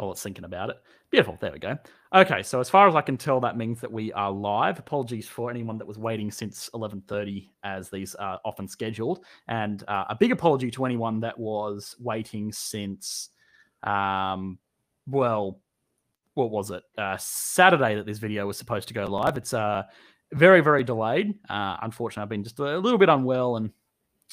Oh, it's thinking about it. Beautiful. There we go. Okay, so as far as I can tell, that means that we are live. Apologies for anyone that was waiting since 11:30, as these are often scheduled, and uh, a big apology to anyone that was waiting since, um, well, what was it? Uh, Saturday that this video was supposed to go live. It's uh, very, very delayed. Uh, unfortunately, I've been just a little bit unwell and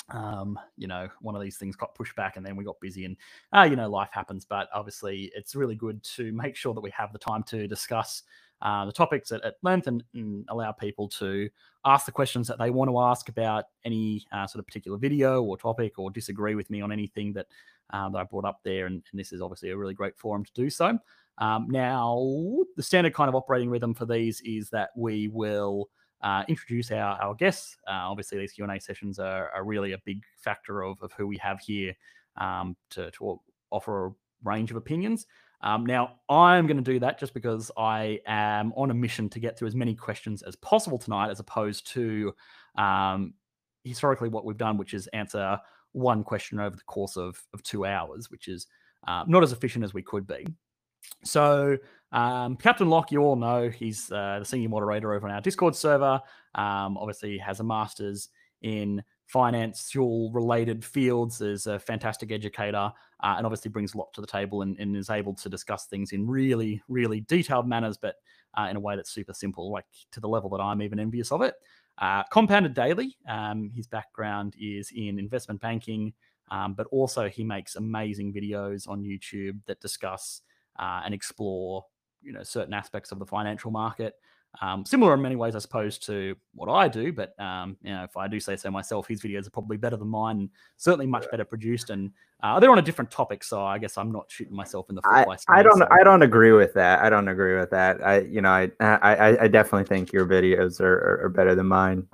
um, you know, one of these things got pushed back and then we got busy and, uh, you know, life happens. But obviously, it's really good to make sure that we have the time to discuss uh, the topics at, at length and, and, allow people to ask the questions that they want to ask about any uh, sort of particular video or topic or disagree with me on anything that, uh, that I brought up there. And, and, this is obviously a really great forum to do so. Um, now, the standard kind of operating rhythm for these is that we will uh, introduce our, our guests. Uh, obviously, these Q&A sessions are, are, really a big factor of, of who we have here um, to, to offer a range of opinions. Um, now, I'm going to do that just because I am on a mission to get through as many questions as possible tonight, as opposed to um, historically what we've done, which is answer one question over the course of, of two hours, which is uh, not as efficient as we could be. So, um, Captain Locke, you all know he's uh, the senior moderator over on our Discord server. Um, obviously, has a master's in financial related fields, is a fantastic educator, uh, and obviously brings a lot to the table and, and, is able to discuss things in really, really detailed manners, but uh, in a way that's super simple, like to the level that I'm even envious of it. Uh, Compounded Daily, um, his background is in investment banking, um, but also he makes amazing videos on YouTube that discuss uh, and explore you know certain aspects of the financial market. Um, similar in many ways, I suppose, to what I do. But um, you know, if I do say so myself, his videos are probably better than mine, and certainly much better produced. And uh, they're on a different topic, so I guess I'm not shooting myself in the foot. I, I don't. So. I don't agree with that. I don't agree with that. I, you know, I, I, I definitely think your videos are, are, are better than mine.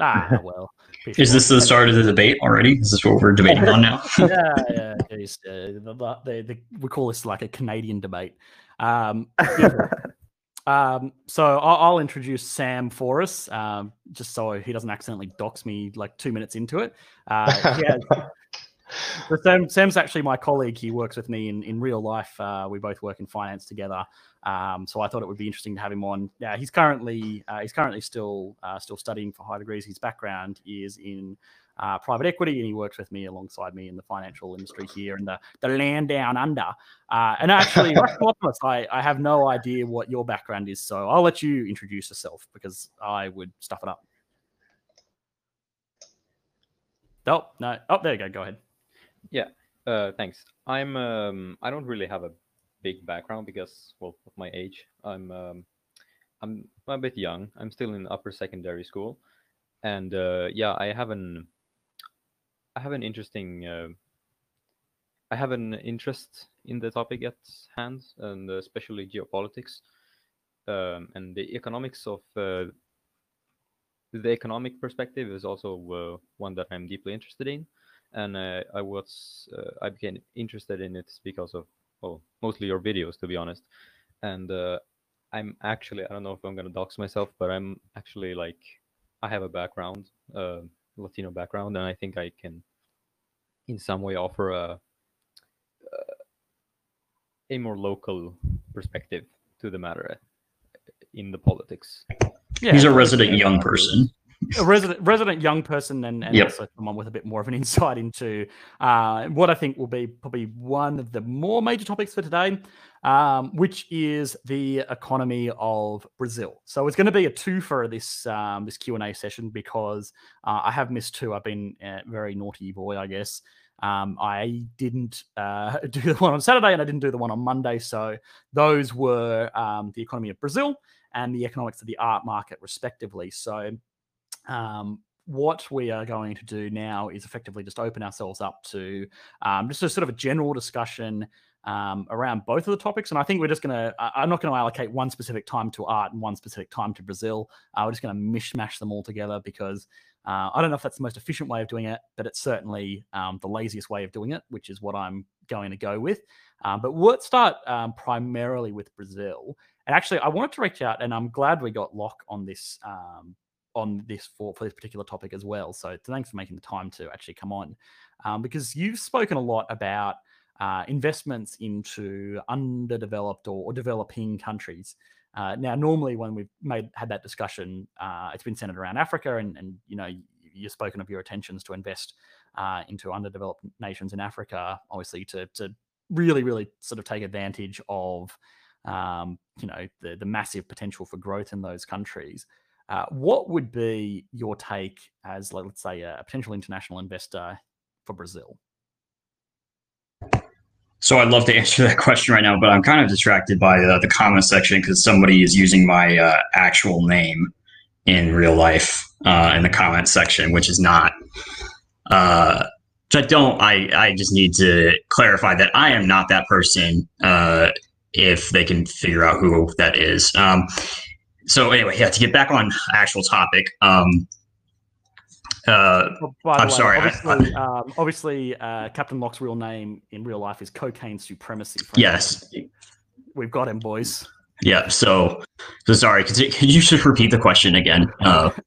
Ah, well. Is this the start of the debate already? Is this what we're debating on now? yeah, yeah. Uh, the, the, the, we call this like a Canadian debate. Um, um, so I'll, I'll, introduce Sam for us, um, just so he doesn't accidentally dox me like two minutes into it. Uh, yeah. so Sam, Sam's actually my colleague. He works with me in, in real life. Uh, we both work in finance together. Um, so I thought it would be interesting to have him on. Yeah, he's currently uh, he's currently still uh, still studying for high degrees. His background is in uh, private equity, and he works with me alongside me in the financial industry here in the, the land down under. Uh, and actually, I, I have no idea what your background is, so I'll let you introduce yourself because I would stuff it up. Oh no! Oh, there you go. Go ahead. Yeah. Uh, thanks. I'm. Um, I don't really have a big background because, well, of my age. I'm. Um, I'm a bit young. I'm still in upper secondary school, and uh, yeah, I have an I have an interesting. Uh, I have an interest in the topic at hand, and especially geopolitics um, and the economics of uh, the economic perspective is also uh, one that I'm deeply interested in, and uh, I was uh, I became interested in it because of well mostly your videos to be honest, and uh, I'm actually I don't know if I'm gonna dox myself, but I'm actually like I have a background, uh, Latino background, and I think I can in some way offer a a more local perspective to the matter in the politics. Yeah, he's a resident young person. A resident resident young person, and, and yep. also someone with a bit more of an insight into uh, what I think will be probably one of the more major topics for today, um, which is the economy of Brazil. So it's going to be a two for this um, this Q and A session because uh, I have missed two. I've been a very naughty boy, I guess. Um, I didn't uh, do the one on Saturday and I didn't do the one on Monday. So those were um, the economy of Brazil and the economics of the art market, respectively. So um, what we are going to do now is effectively just open ourselves up to um, just a sort of a general discussion um, around both of the topics. And I think we're just going to, I'm not going to allocate one specific time to art and one specific time to Brazil. Uh, we're just going to mishmash them all together because uh, I don't know if that's the most efficient way of doing it, but it's certainly um, the laziest way of doing it, which is what I'm going to go with. Um, but let's start um, primarily with Brazil. And actually, I wanted to reach out, and I'm glad we got Locke on this um, on this for, for this particular topic as well. So thanks for making the time to actually come on, um, because you've spoken a lot about uh, investments into underdeveloped or, or developing countries. Uh, now, normally when we've made had that discussion, uh, it's been centered around Africa, and, and you know you've spoken of your intentions to invest uh, into underdeveloped nations in Africa, obviously to to really really sort of take advantage of um, you know the the massive potential for growth in those countries. Uh, what would be your take as, like, let's say, a, potential international investor for Brazil? So I'd love to answer that question right now, but I'm kind of distracted by uh, the comment section because somebody is using my uh, actual name in real life uh, in the comment section, which is not. Uh, I don't. I I just need to clarify that I am not that person. Uh, if they can figure out who that is. Um, so anyway, yeah. To get back on actual topic. Um, uh, Well, by the I'm way, sorry, I- Obviously, um, obviously uh, Captain Locke's real name in real life is Cocaine Supremacy. yes. we've got him, boys. Yeah. So, so sorry. Could you, could you just repeat the question again? Uh,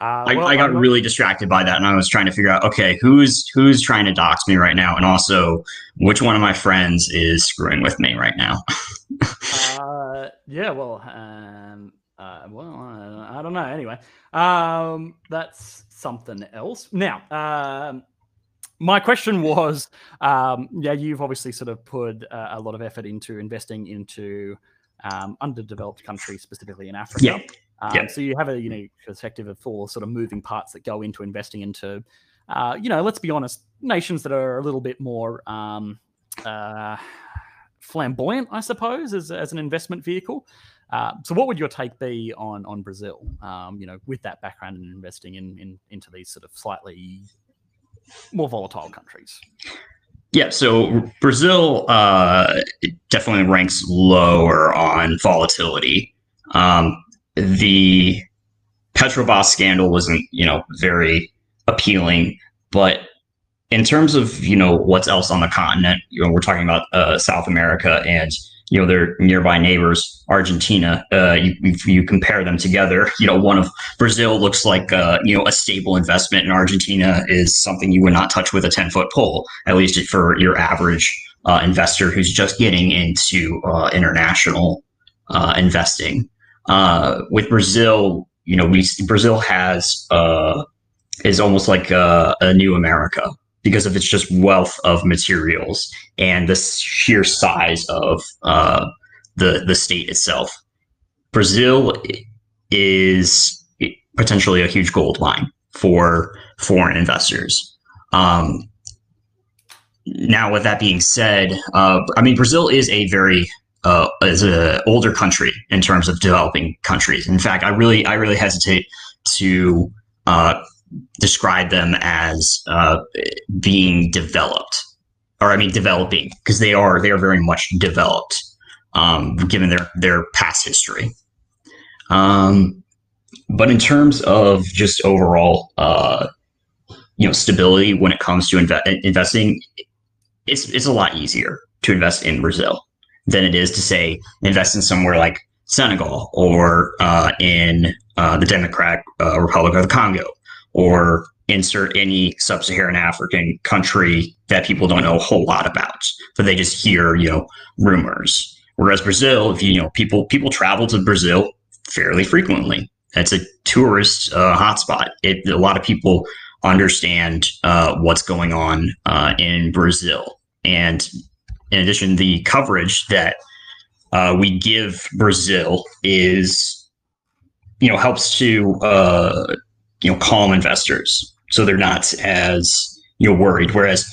Uh, I, well, I got not- really distracted by that, and I was trying to figure out, okay, who's who's trying to dox me right now, and also which one of my friends is screwing with me right now. Uh, yeah, well, um, uh, well, uh, I don't know. Anyway, um, that's something else. Now, um, my question was, um, yeah, you've obviously sort of put uh, a lot of effort into investing into um, underdeveloped countries, specifically in Africa. Yeah, Um, yeah. So you have a you know perspective of four sort of moving parts that go into investing into, uh, you know, let's be honest, nations that are a little bit more um, uh, flamboyant, I suppose, as, as an investment vehicle. Uh, so, what would your take be on on Brazil? Um, you know, with that background in investing in, in into these sort of slightly more volatile countries. Yeah, so Brazil uh, definitely ranks lower on volatility. Um, the Petrobras scandal wasn't, you know, very appealing, but in terms of you know what's else on the continent, you know, we're talking about uh, South America and you know their nearby neighbors, Argentina. Uh, you if you compare them together, you know, one of Brazil looks like uh, you know a stable investment, and Argentina is something you would not touch with a ten foot pole, at least for your average uh, investor who's just getting into uh, international uh, investing. Uh, with Brazil, you know, we Brazil has is almost like a, a new America because of its just wealth of materials and the sheer size of uh, the the state itself. Brazil is potentially a huge gold mine for foreign investors. Um, now, with that being said, uh, I mean Brazil is a very uh, is an older country in terms of developing countries. In fact, I really I really hesitate to uh, describe them as uh, being developed, or I mean developing, because they are they are very much developed, um, given their their past history. Um, but in terms of just overall, uh, you know, stability when it comes to inve- investing, it's it's a lot easier to invest in Brazil than it is to say invest in somewhere like Senegal or uh, in uh, the Democratic uh, Republic of the Congo or insert any sub-Saharan African country that people don't know a whole lot about, but they just hear you know rumors. Whereas Brazil, if you, know people people travel to Brazil fairly frequently. It's a tourist uh, hotspot. It, a lot of people understand uh, what's going on uh, in Brazil, and in addition, the coverage that uh, we give Brazil is, you know, helps to uh, you know calm investors, so they're not as you know worried. Whereas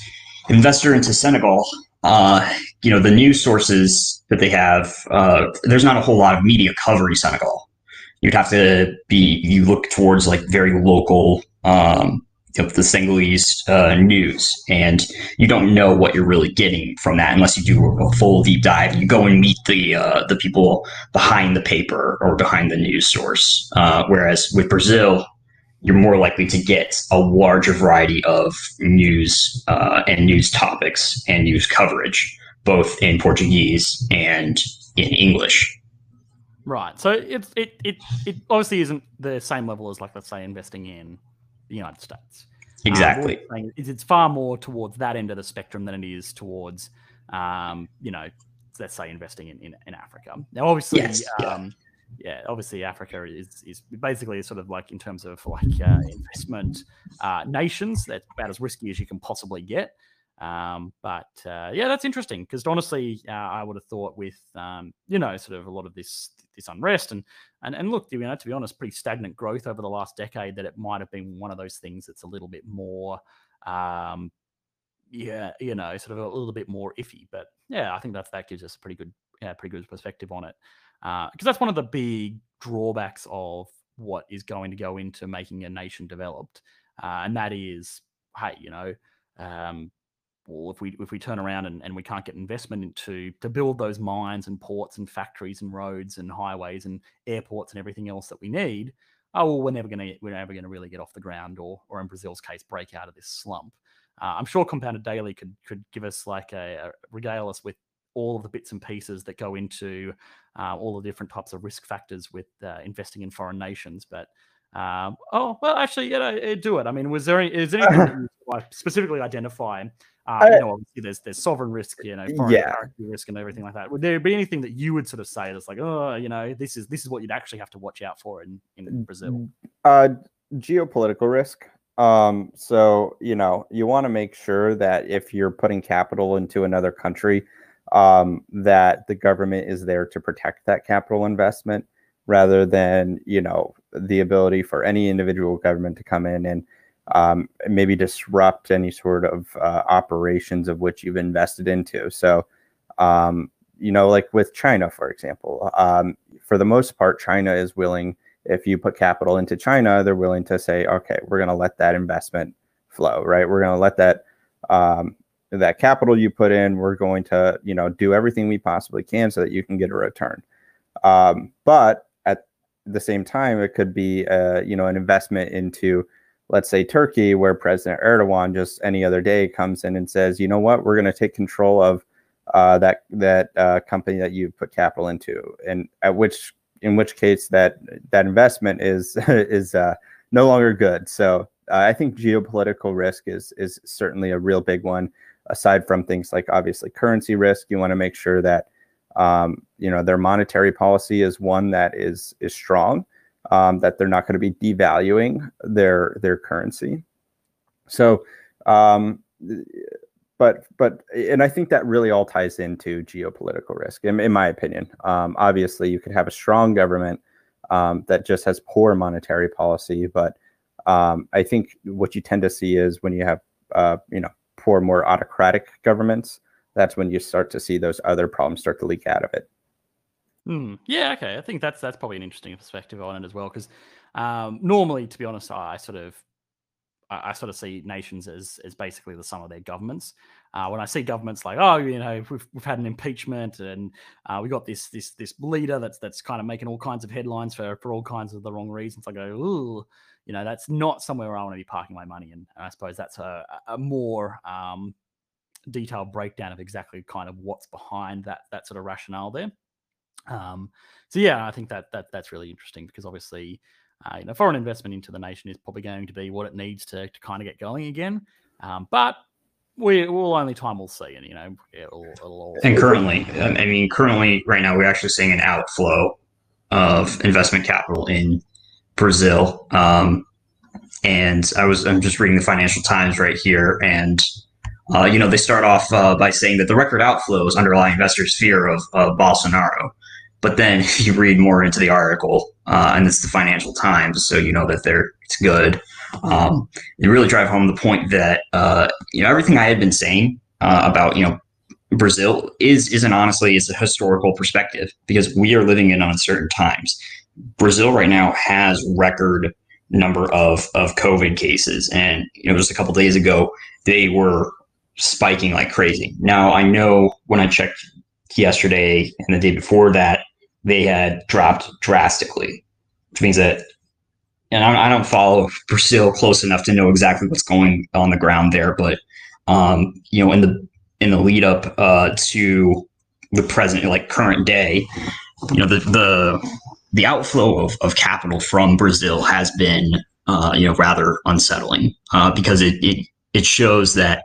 investor into Senegal, uh, you know, the news sources that they have, uh, there's not a whole lot of media covering Senegal. You'd have to be you look towards like very local um, know, the Senegalese uh, news, and you don't know what you're really getting from that unless you do a full deep dive. You go and meet the uh, the people behind the paper or behind the news source. Uh, whereas with Brazil, you're more likely to get a larger variety of news uh, and news topics and news coverage, both in Portuguese and in English. Right. So it's it it it obviously isn't the same level as like let's say investing in the United States. Exactly. Um, it's, it's far more towards that end of the spectrum than it is towards, um, you know, let's say investing in, in, in Africa. Now, obviously, Yes, um, yeah, obviously Africa is is basically sort of like in terms of like uh, investment uh, nations, that's about as risky as you can possibly get. Um, but uh, yeah, that's interesting because honestly, uh, I would have thought with um, you know sort of a lot of this this unrest and and and look, you know, to be honest, pretty stagnant growth over the last decade, that it might have been one of those things that's a little bit more. Um, yeah, you know, sort of a little bit more iffy, but yeah, I think that that gives us a pretty good, yeah, pretty good perspective on it because that's one of the big drawbacks of what is going to go into making a nation developed, uh, and that is, hey, you know, um, well, if we if we turn around and, and we can't get investment into to build those mines and ports and factories and roads and highways and airports and everything else that we need, oh well, we're never gonna we're never gonna really get off the ground or or in Brazil's case, break out of this slump. Uh, I'm sure Compounded Daily could could give us like a, a regale us with all of the bits and pieces that go into uh, all the different types of risk factors with uh, investing in foreign nations. But um, oh well, actually, you know, eh, do it. I mean, was there any, is there anything you specifically identify? Uh, you know, obviously there's there's sovereign risk, you know, foreign Yeah. currency risk and everything like that. Would there be anything that you would sort of say that's like, oh, you know, this is this is what you'd actually have to watch out for in in Brazil? Uh, geopolitical risk. Um, so you know, you want to make sure that if you're putting capital into another country, um, that the government is there to protect that capital investment, rather than you know the ability for any individual government to come in and um, maybe disrupt any sort of uh, operations of which you've invested into. So, um, you know, like with China, for example, um, for the most part, China is willing if you put capital into China, they're willing to say, okay, we're going to let that investment flow, right? We're going to let that um, that capital you put in, we're going to, you know, do everything we possibly can so that you can get a return. Um, but at the same time, it could be, uh, you know, an investment into, let's say, Turkey, where President Erdogan just any other day comes in and says, you know what, we're going to take control of uh, that that uh, company that you put capital into, and at which in which case that that investment is is uh, no longer good. So uh, I think geopolitical risk is is certainly a real big one. Aside from things like obviously currency risk, you want to make sure that um, you know their monetary policy is one that is is strong, um, that they're not going to be devaluing their their currency. So. Um, but but and I think that really all ties into geopolitical risk, in, in my opinion. Um, obviously, you could have a strong government um, that just has poor monetary policy, but um, I think what you tend to see is when you have uh, you know poor, more autocratic governments, that's when you start to see those other problems start to leak out of it. Hmm. Yeah, okay. I think that's that's probably an interesting perspective on it as well. Because um, normally, to be honest, I sort of I, I sort of see nations as as basically the sum of their governments. Uh, when I see governments like, oh, you know, we've, we've had an impeachment and uh, we got this this this leader that's that's kind of making all kinds of headlines for for all kinds of the wrong reasons. I go, ooh, you know, that's not somewhere where I want to be parking my money. And, and I suppose that's a, a more um, detailed breakdown of exactly kind of what's behind that that sort of rationale there. Um, so yeah, I think that that that's really interesting because obviously, uh, you know, foreign investment into the nation is probably going to be what it needs to to kind of get going again. Um, but we will only time will see, and you know, it'll, it'll. And currently, um, I mean, currently, right now, we're actually seeing an outflow of investment capital in Brazil. Um, and I was, I'm just reading the Financial Times right here, and uh, you know, they start off uh, by saying that the record outflows underlie investors' fear of, Bolsonaro. But then you read more into the article, uh, and it's the Financial Times, so you know that they're it's good. Um, really drive home the point that uh, you know everything I had been saying uh, about you know Brazil is isn't honestly is a historical perspective because we are living in uncertain times. Brazil right now has record number of of COVID cases, and you know just a couple days ago they were spiking like crazy. Now I know when I checked yesterday and the day before that they had dropped drastically, which means that and I, don't follow Brazil close enough to know exactly what's going on the ground there, but um, you know, in the in the lead up uh, to the present, like current day, you know, the the the outflow of, of capital from Brazil has been uh, you know rather unsettling uh, because it, it it shows that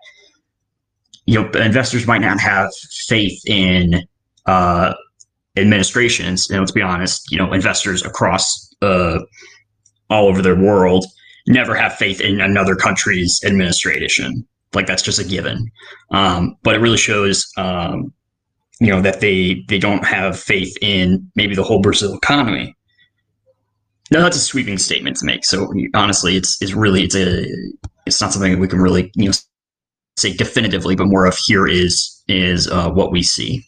you know investors might not have faith in uh, administrations. And let's be honest, you know investors across uh, all over the world never have faith in another country's administration. Like that's just a given. Um, but it really shows, um, you know, that they they don't have faith in maybe the whole Brazil economy. No, that's a sweeping statement to make. So honestly, it's it's really it's a it's not something that we can really you know say definitively, but more of here is is uh, what we see.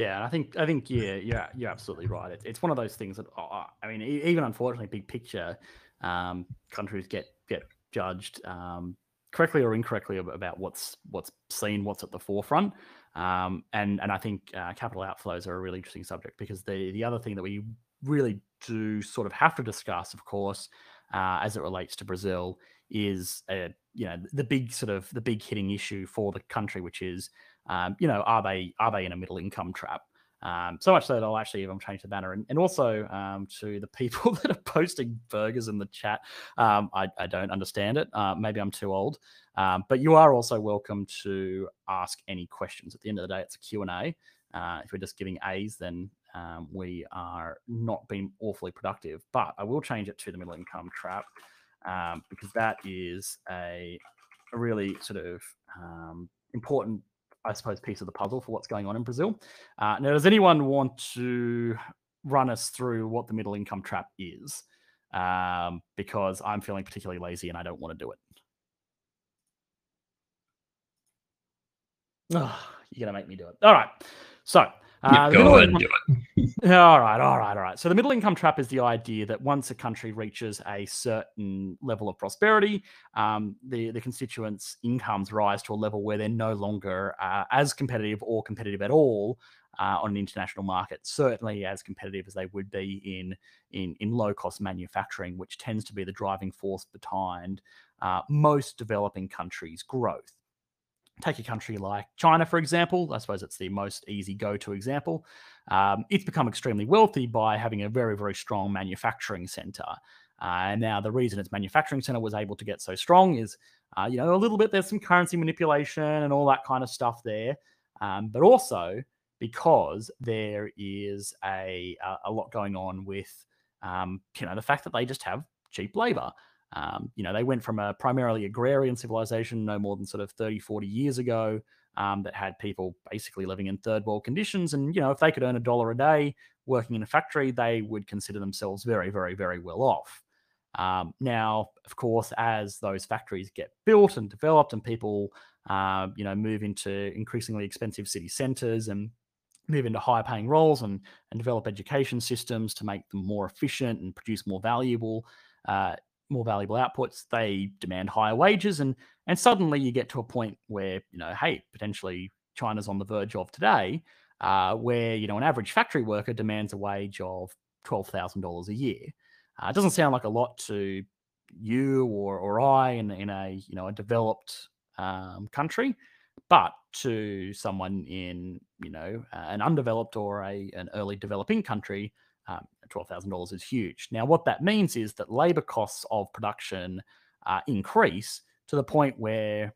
Yeah, I think I think yeah, yeah, you're absolutely right. It's it's one of those things that oh, I mean, even unfortunately, big picture, um, countries get get judged um, correctly or incorrectly about what's what's seen, what's at the forefront. Um, and and I think uh, capital outflows are a really interesting subject because the the other thing that we really do sort of have to discuss, of course, uh, as it relates to Brazil, is a, you know the big sort of the big hitting issue for the country, which is um, you know are they are they in a middle income trap? Um, so much so that I'll actually even change the banner. And, and also um, to the people that are posting burgers in the chat, um, I, I, don't understand it. Uh, maybe I'm too old. Um, but you are also welcome to ask any questions. At the end of the day, it's a Q&A. Uh, if we're just giving A's, then um, we are not being awfully productive. But I will change it to the middle income trap um, because that is a, a really sort of important I suppose, piece of the puzzle for what's going on in Brazil. Uh, now, does anyone want to run us through what the middle income trap is? Um, because I'm feeling particularly lazy and I don't want to do it. Oh, you're going to make me do it. All right. So, uh, go ahead and do it. all right, all right, all right. So the middle income trap is the idea that once a country reaches a certain level of prosperity, um, the the constituents' incomes rise to a level where they're no longer uh, as competitive or competitive at all uh, on an international market. Certainly as competitive as they would be in in in low cost manufacturing, which tends to be the driving force behind uh, most developing countries' growth take a country like China, for example. I suppose it's the most easy go to example. Um, it's become extremely wealthy by having a very, very strong manufacturing center. Uh, and now the reason its manufacturing center was able to get so strong is, uh, you know, a little bit there's some currency manipulation and all that kind of stuff there, um, but also because there is a a lot going on with, um, you know, the fact that they just have cheap labor. Um, you know, they went from a primarily agrarian civilization no more than sort of 30, 40 years ago um, that had people basically living in third world conditions. And, you know, if they could earn a dollar a day working in a factory, they would consider themselves very, very, very well off. Um, now, of course, as those factories get built and developed and people, uh, you know, move into increasingly expensive city centers and move into higher paying roles and, and develop education systems to make them more efficient and produce more valuable uh, more valuable outputs, they demand higher wages, and and suddenly you get to a point where you know, hey, potentially China's on the verge of today, uh, where you know an average factory worker demands a wage of twelve thousand dollars a year. Uh, it doesn't sound like a lot to you or or I in in a you know a developed um, country, but to someone in you know an undeveloped or a an early developing country, um, $12,000 is huge. Now, what that means is that labor costs of production uh, increase to the point where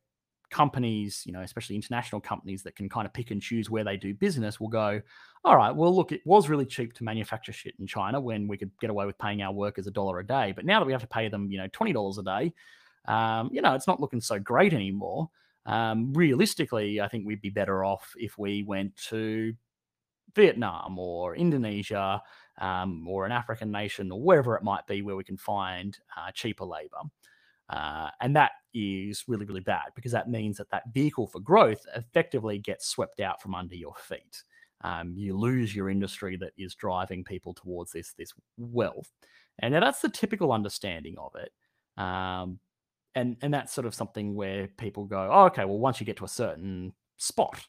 companies, you know, especially international companies that can kind of pick and choose where they do business will go, all right, well, look, it was really cheap to manufacture shit in China when we could get away with paying our workers a dollar a day. But now that we have to pay them, you know, $20 a day, um, you know, it's not looking so great anymore. Um, realistically, I think we'd be better off if we went to Vietnam or Indonesia um, or an African nation or wherever it might be where we can find uh, cheaper labor. Uh, and that is really, really bad because that means that that vehicle for growth effectively gets swept out from under your feet. Um, you lose your industry that is driving people towards this this wealth, and now that's the typical understanding of it. Um, and and that's sort of something where people go, oh, okay, well, once you get to a certain spot,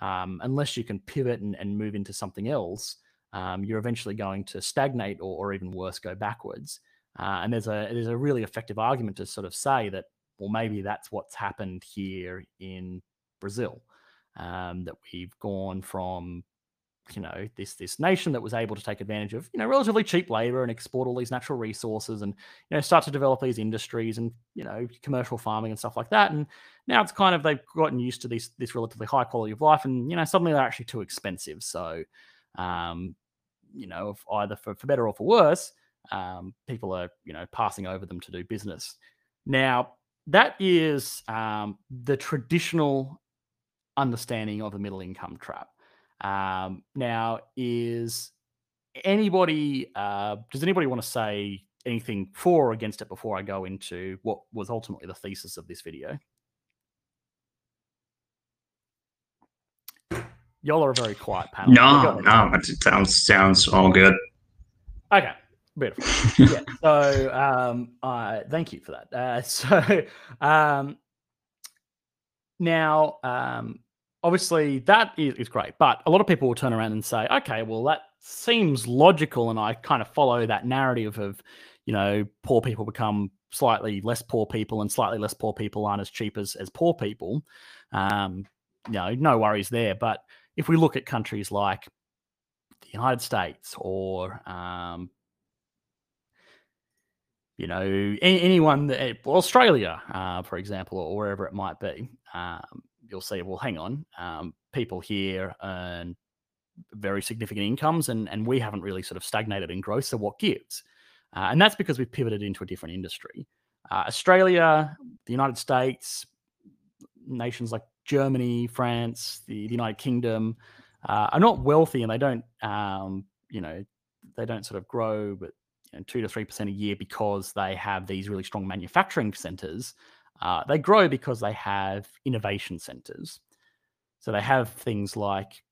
um, unless you can pivot and, and move into something else, um, you're eventually going to stagnate or, or even worse, go backwards. Uh, and there's a there's a really effective argument to sort of say that well maybe that's what's happened here in Brazil, um, that we've gone from you know this this nation that was able to take advantage of you know relatively cheap labor and export all these natural resources and you know start to develop these industries and you know commercial farming and stuff like that and now it's kind of they've gotten used to this this relatively high quality of life and you know suddenly they're actually too expensive so um you know if either for, for better or for worse um people are you know passing over them to do business now that is um the traditional understanding of the middle income trap um, now, is anybody, uh, does anybody want to say anything for or against it before I go into what was ultimately the thesis of this video? Y'all are a very quiet panel. No, no, it sounds sounds all good. Okay, beautiful. yeah. So, um, uh, thank you for that. Uh, so, um, now, um, obviously that is, is great but a lot of people will turn around and say okay well that seems logical and i kind of follow that narrative of you know poor people become slightly less poor people and slightly less poor people aren't as cheap as, as poor people um, you know no worries there but if we look at countries like the united states or um, you know any, anyone that, australia uh, for example or wherever it might be um, you'll see, well, hang on, um, people here earn very significant incomes, and and we haven't really sort of stagnated in growth. So what gives? Uh, and that's because we've pivoted into a different industry. Uh, Australia, the United States, nations like Germany, France, the, the United Kingdom uh, are not wealthy, and they don't, um, you know, they don't sort of grow, but you know, two to three percent a year because they have these really strong manufacturing centers uh, they grow because they have innovation centers. So they have things like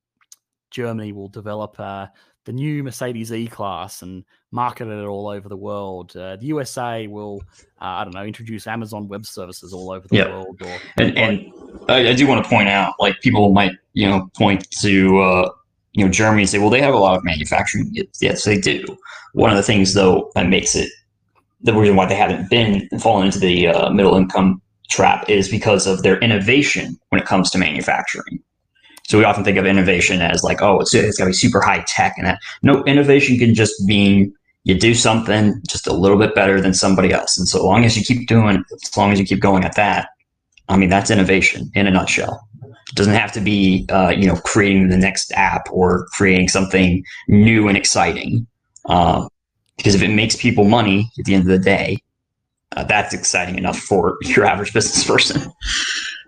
Germany will develop uh, the new Mercedes E Class and market it all over the world. Uh, the USA will, uh, I don't know, introduce Amazon Web Services all over the yep. world. Or, and, and I, I, do want to point out, like people might, you know, point to, uh, you know, Germany and say, well, they have a lot of manufacturing. Yes, they do. One of the things, though, that makes it the reason why they haven't been fallen into the uh, middle income trap is because of their innovation when it comes to manufacturing. So we often think of innovation as like, oh, it's, it's got to be super high tech, and that. No, innovation can just mean you do something just a little bit better than somebody else. And so long as you keep doing, as long as you keep going at that, I mean, that's innovation in a nutshell. It doesn't have to be, uh, you know, creating the next app or creating something new and exciting. Uh, because if it makes people money at the end of the day, uh, that's exciting enough for your average business person.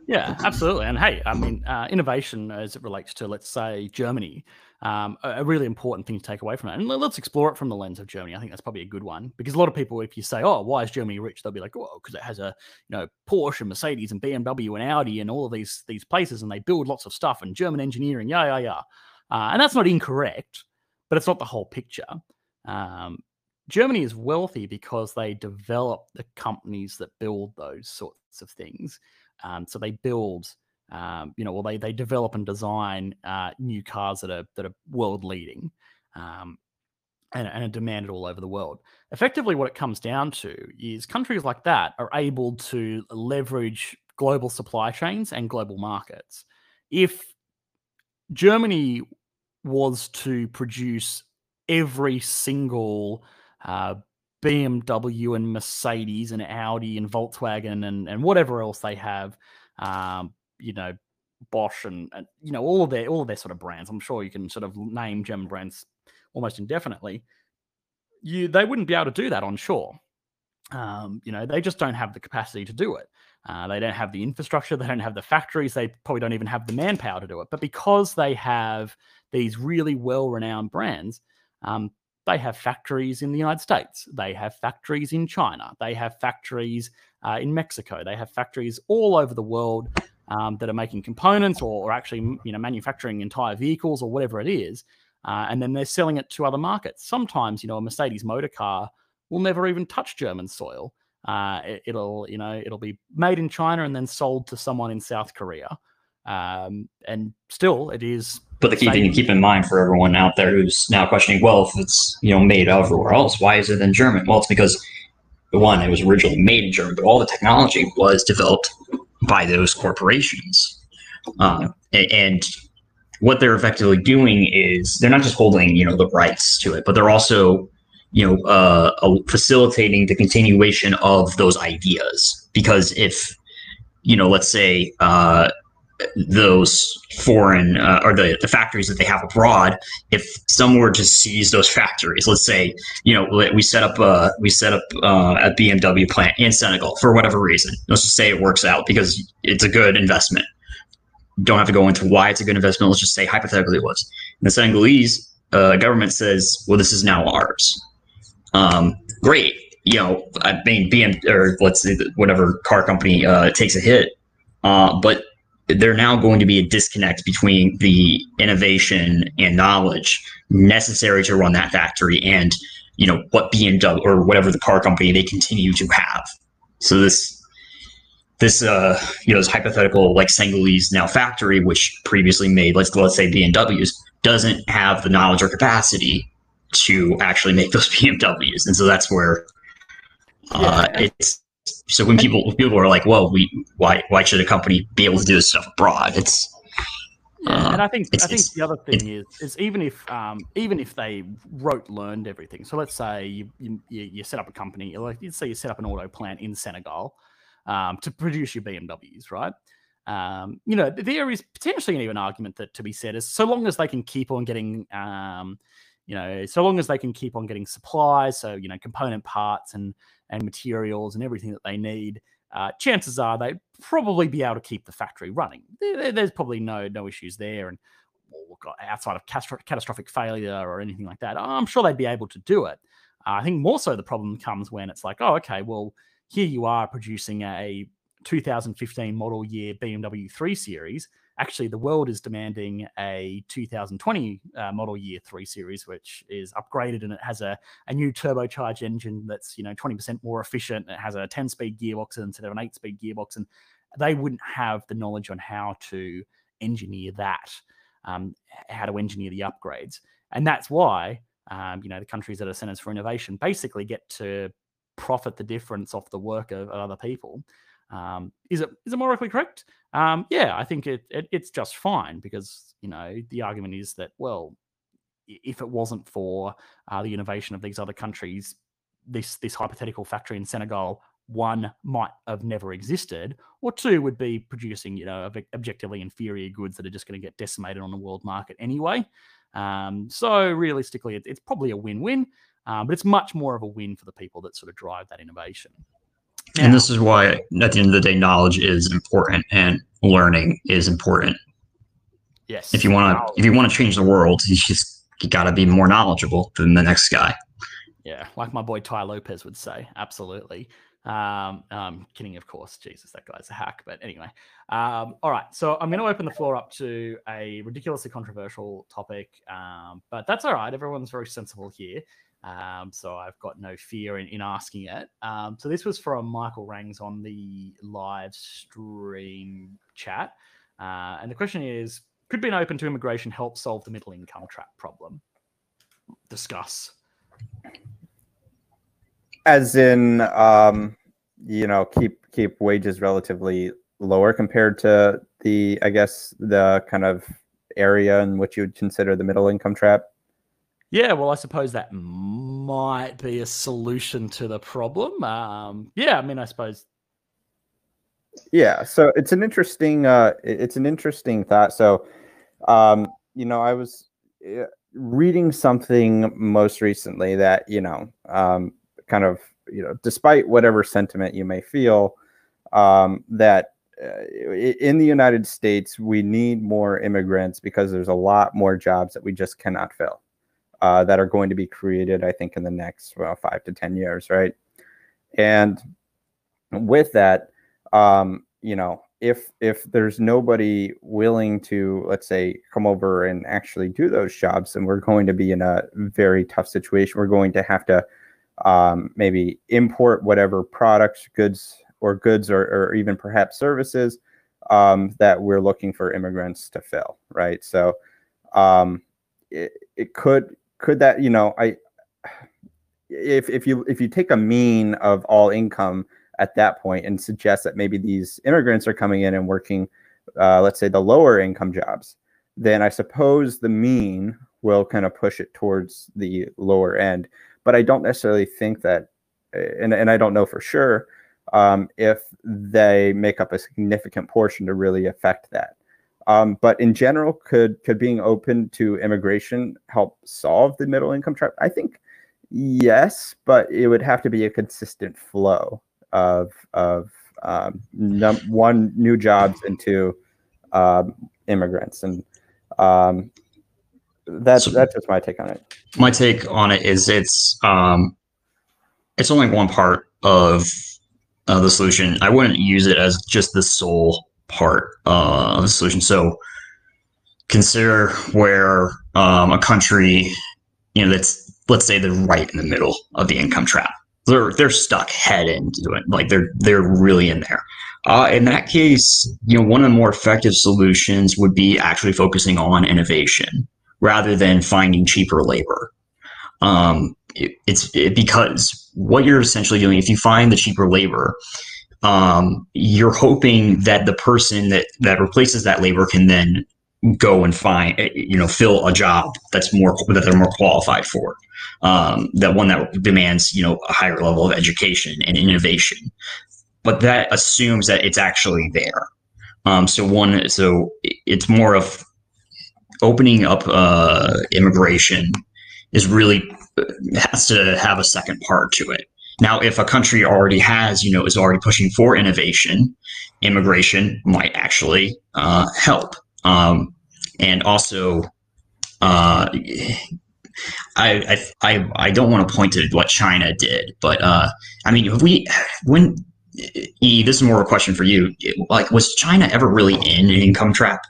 Yeah, absolutely. And hey, I mean, uh, innovation as it relates to, let's say, Germany, um, a, really important thing to take away from that. And let's explore it from the lens of Germany. I think that's probably a good one because a lot of people, if you say, "Oh, why is Germany rich?" they'll be like, "Oh, because it has a you know Porsche and Mercedes and BMW and Audi and all of these these places, and they build lots of stuff and German engineering, yeah, yeah, yeah." Uh, and that's not incorrect, but it's not the whole picture. Um, Germany is wealthy because they develop the companies that build those sorts of things. Um, so they build, um, you know, well, they they develop and design uh, new cars that are that are world leading, um, and, and are demanded all over the world. Effectively, what it comes down to is countries like that are able to leverage global supply chains and global markets. If Germany was to produce every single uh, BMW and Mercedes and Audi and Volkswagen and, and whatever else they have, um, you know, Bosch and, and, you know all of their all of their sort of brands. I'm sure you can sort of name German brands almost indefinitely. You they wouldn't be able to do that on shore. Um, you know, they just don't have the capacity to do it. Uh, they don't have the infrastructure. They don't have the factories. They probably don't even have the manpower to do it. But because they have these really well-renowned brands, um, they have factories in the United States. They have factories in China. They have factories uh, in Mexico. They have factories all over the world um, that are making components or, or, actually, you know, manufacturing entire vehicles or whatever it is. Uh, and then they're selling it to other markets. Sometimes, you know, a Mercedes motor car will never even touch German soil. Uh, it, will you know, it'll be made in China and then sold to someone in South Korea. Um, and still, it is but the key thing to keep in mind for everyone out there who's now questioning, well, if it's you know made everywhere else, why is it in German? Well, it's because one, it was originally made in Germany, but all the technology was developed by those corporations. Um, and what they're effectively doing is they're not just holding you know the rights to it, but they're also you know uh, facilitating the continuation of those ideas. Because if you know, let's say uh, those foreign uh, or the, the factories that they have abroad if someone were to seize those factories let's say you know we set up a we set up uh, a bmw plant in senegal for whatever reason. Let's just say it works out because it's a good investment. Don't have to go into why it's a good investment. Let's just say hypothetically it was. And the senegalese uh, government says well this is now ours. Um, great. You know i mean bm or let's say whatever car company uh, takes a hit uh, but there now going to be a disconnect between the innovation and knowledge necessary to run that factory and you know what BMW or whatever the car company they continue to have. So this this uh you know this hypothetical like Senegalese now factory which previously made let's let's say BMWs doesn't have the knowledge or capacity to actually make those BMWs and so that's where uh, yeah. it's so when people people are like, "Well, we why why should a company be able to do this stuff abroad?" It's yeah, uh, and I think I think the other thing is is even if um, even if they wrote learned everything. So let's say you you, you set up a company, like let's say you set up an auto plant in Senegal um, to produce your BMWs, right? Um, you know, there is potentially an even an argument that to be said is so long as they can keep on getting, um, you know, so long as they can keep on getting supplies, so you know, component parts and and materials and everything that they need, uh, chances are they'd probably be able to keep the factory running. There, there's probably no no issues there, and outside of catastrophic failure or anything like that, I'm sure they'd be able to do it. Uh, I think more so the problem comes when it's like, oh, okay, well, here you are producing a 2015 model year BMW 3 Series actually the world is demanding a 2020 uh, model year 3 series which is upgraded and it has a, a new turbocharged engine that's you know 20% more efficient. It has a 10 speed gearbox instead of an 8 speed gearbox and they wouldn't have the knowledge on how to engineer that um, how to engineer the upgrades. And that's why um, you know the countries that are centers for innovation basically get to profit the difference off the work of, of other people. Um, is it is it morally correct? Um, yeah, I think it, it, it's just fine because you know the argument is that well, if it wasn't for uh, the innovation of these other countries, this this hypothetical factory in Senegal one might have never existed, or two would be producing you know objectively inferior goods that are just going to get decimated on the world market anyway. Um, so realistically, it, it's probably a win-win, um, but it's much more of a win for the people that sort of drive that innovation. And this is why, at the end of the day, knowledge is important and learning is important. Yes. If you want to, if you want to change the world, you just you got to be more knowledgeable than the next guy. Yeah, like my boy Tai Lopez would say, absolutely. Um, um, kidding, of course. Jesus, that guy's a hack. But anyway, um, all right. So I'm going to open the floor up to a ridiculously controversial topic, um, but that's all right. Everyone's very sensible here. Um, so I've got no fear in, in asking it. Um, so this was from Michael Rangs on the live stream chat. Uh, and the question is Could being open to immigration help solve the middle income trap problem? Discuss. As in, um, you know, keep keep wages relatively lower compared to the, I guess, the kind of area in which you would consider the middle income trap. Yeah, well, I suppose that might be a solution to the problem. Um, yeah, I mean, I suppose. Yeah, so it's an interesting, uh, it's an interesting thought. So, um, you know, I was uh, reading something most recently that you know, um, kind of, you know, despite whatever sentiment you may feel, um, that uh, in the United States we need more immigrants because there's a lot more jobs that we just cannot fill uh, that are going to be created, I think, in the next well, five to 10 years, right? And with that, um, you know, if if there's nobody willing to, let's say, come over and actually do those jobs, then we're going to be in a very tough situation. We're going to have to um, maybe import whatever products, goods, or goods, or, or even perhaps services um, that we're looking for immigrants to fill, right? So um, it, it could could that you know i if if you if you take a mean of all income at that point and suggest that maybe these immigrants are coming in and working uh, let's say the lower income jobs then I suppose the mean will kind of push it towards the lower end. But I don't necessarily think that, and, and I don't know for sure um, if they make up a significant portion to really affect that. Um, but in general, could could being open to immigration help solve the middle income trap? I think yes, but it would have to be a consistent flow of of um, num- one new jobs into um, immigrants, and um, that's So- that's just my take on it. my take on it is it's um it's only one part of uh, the solution i wouldn't use it as just the sole part uh, of the solution. So consider where um, a country you know that's let's say they're right in the middle of the income trap. They're they're stuck head into it. Like they're they're really in there. Uh, in that case you know one of the more effective solutions would be actually focusing on innovation rather than finding cheaper labor. Um, it, it's it, because what you're essentially doing, if you find the cheaper labor, um, you're hoping that the person that that replaces that labor can then go and find eh, you know fill a job that's more that they're more qualified for um, that one that demands you know a higher level of education and innovation but that assumes that it's actually there um, so one so it's more of opening up uh, immigration is really has to have a second part to it. Now, if a country already has, you know, is already pushing for innovation, immigration might actually uh, help. Um, and also, uh, I, I I I don't want to point to what China did, but uh, I mean, if we when E, this is more of a question for you. Like, was China ever really in an income trap?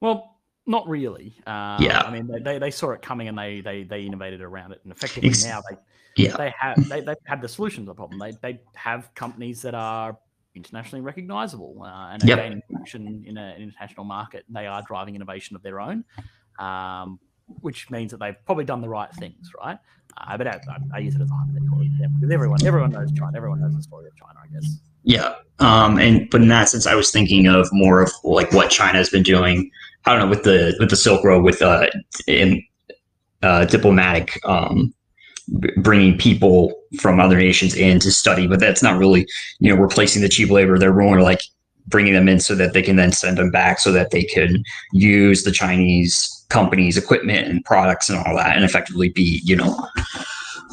Well, not really. Uh, Yeah. I mean, they, they, they saw it coming and they they they innovated around it, and effectively Ex- now they Yeah. they have they they had the solution to the problem. They they have companies that are internationally recognizable uh, and Yep. gaining traction in a, an international market. They are driving innovation of their own, um, which means that they've probably done the right things, right? Uh, but I, I, I use it as a hypothetical because everyone everyone knows China. Everyone knows the story of China, I guess. Yeah. Um, and but in that sense, I was thinking of more of like what China has been doing. I don't know with the with the Silk Road with uh, in uh, diplomatic um, bringing people from other nations in to study, but that's not really you know replacing the cheap labor. They're more like bringing them in so that they can then send them back so that they can use the Chinese companies' equipment and products and all that, and effectively be you know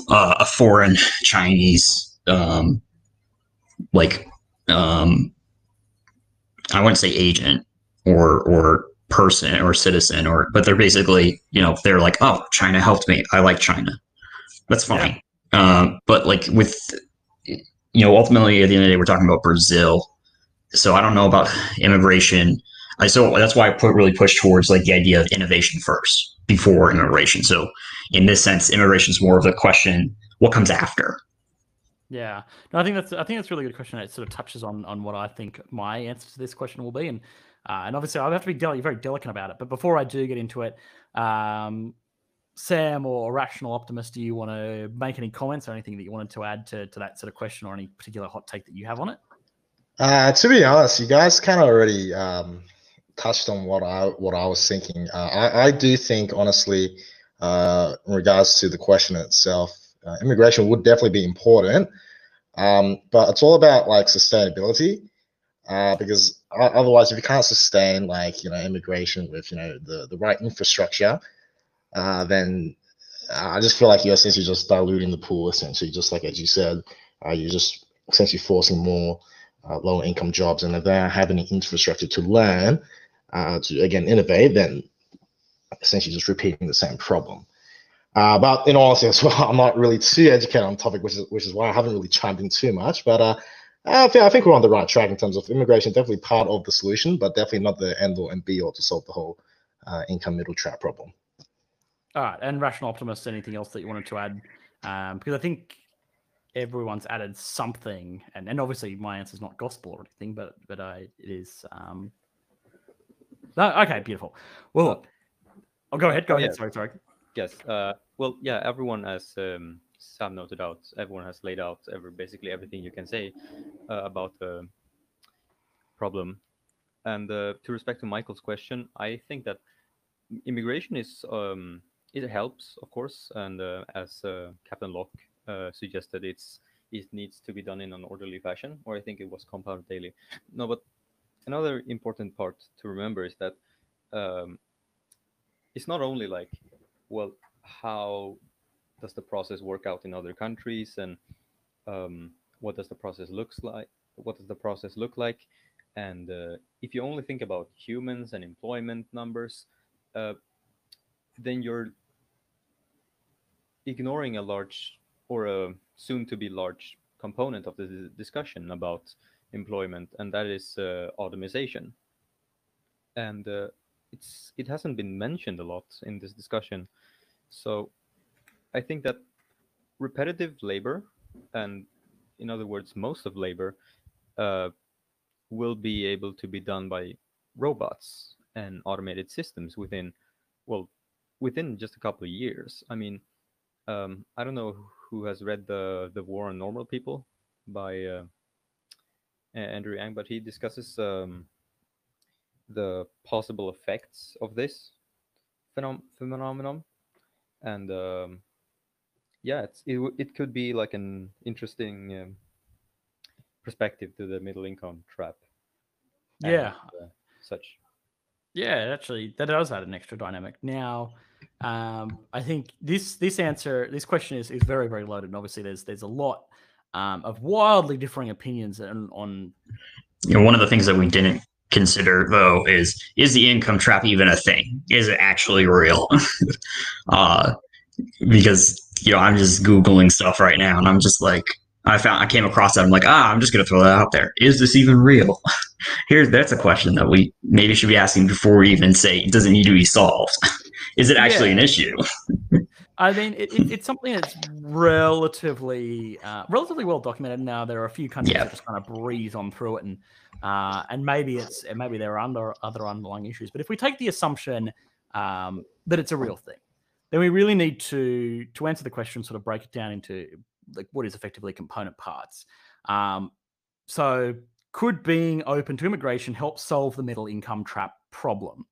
uh, a foreign Chinese um, like um I wouldn't say agent or or person or citizen or but they're basically you know they're like oh China helped me I like China that's fine. Um but like with you know ultimately at the end of the day we're talking about Brazil. So I don't know about immigration. I so that's why I put really push towards like the idea of innovation first before immigration. So in this sense immigration is more of a question what comes after? Yeah, no, I think that's I think that's a really good question. It sort of touches on on what I think my answer to this question will be, and uh, and obviously I'll have to be del- very delicate about it. But before I do get into it, um, Sam or Rational Optimist, do you want to make any comments or anything that you wanted to add to to that sort of question, or any particular hot take that you have on it? Uh, to be honest, you guys kind of already um, touched on what I what I was thinking. Uh, I, I do think, honestly, uh, in regards to the question itself, uh, immigration would definitely be important, um, but it's all about like sustainability. Uh, because otherwise, if you can't sustain like you know immigration with you know the the right infrastructure, uh, then I just feel like you're essentially just diluting the pool. Essentially, just like as you said, uh, you're just essentially forcing more uh, low income jobs and if they don't have any infrastructure to learn uh, to again innovate, then essentially just repeating the same problem. Uh, but in all honesty, as well, I'm not really too educated on the topic, which is which is why I haven't really chimed in too much. But uh, I think I think we're on the right track in terms of immigration. Definitely part of the solution, but definitely not the end all and be all to solve the whole uh, income middle trap problem. All right, and Rational Optimist, anything else that you wanted to add? Um, because I think everyone's added something, and, and obviously my answer is not gospel or anything, but but uh, it is. Um... No, okay, beautiful. Well, look, oh, go ahead, go ahead. yeah. Sorry, sorry. Yes. Uh, well, yeah. Everyone has um, Sam noted out. Everyone has laid out every basically everything you can say uh, about the problem. And uh, to respect to Michael's question, I think that immigration is um, it helps, of course, and uh, as uh, Captain Locke uh, suggested, it's it needs to be done in an orderly fashion, or I think it was Compound Daily. No, but another important part to remember is that um, it's not only like, well, how does the process work out in other countries, and um, what does the process looks like? What does the process look like? And uh, if you only think about humans and employment numbers, uh, then you're ignoring a large or a soon to be large component of the discussion about employment, and that is uh, automation. And uh, it's it hasn't been mentioned a lot in this discussion. So I think that repetitive labor, and in other words, most of labor, uh, will be able to be done by robots and automated systems within, well, within just a couple of years. I mean, um, I don't know who has read the the War on Normal People by uh, Andrew Yang, but he discusses um, the possible effects of this phenom- phenomenon, and um, yeah, it's, it it could be like an interesting um, perspective to the middle income trap. Yeah, and, uh, such. Yeah, actually, that does add an extra dynamic. Now, um, I think this this answer, this question is is very very loaded. And obviously, there's there's a lot um, of wildly differing opinions on, on. You know, one of the things that we didn't consider though is is the income trap even a thing? Is it actually real? uh, because you know, I'm just googling stuff right now, and I'm just like, I found I came across that. I'm like, ah, I'm just gonna throw that out there. Is this even real? Here's that's a question that we maybe should be asking before we even say it does it need to be solved. Is it actually yeah. an issue? I mean, it, it, it's something that's relatively uh, relatively well documented now. There are a few countries yeah. that just kind of breeze on through it, and uh, and maybe it's maybe there are under other underlying issues. But if we take the assumption um, that it's a real thing, then we really need to to answer the question, sort of break it down into like what is effectively component parts. Um, so, could being open to immigration help solve the middle income trap problem?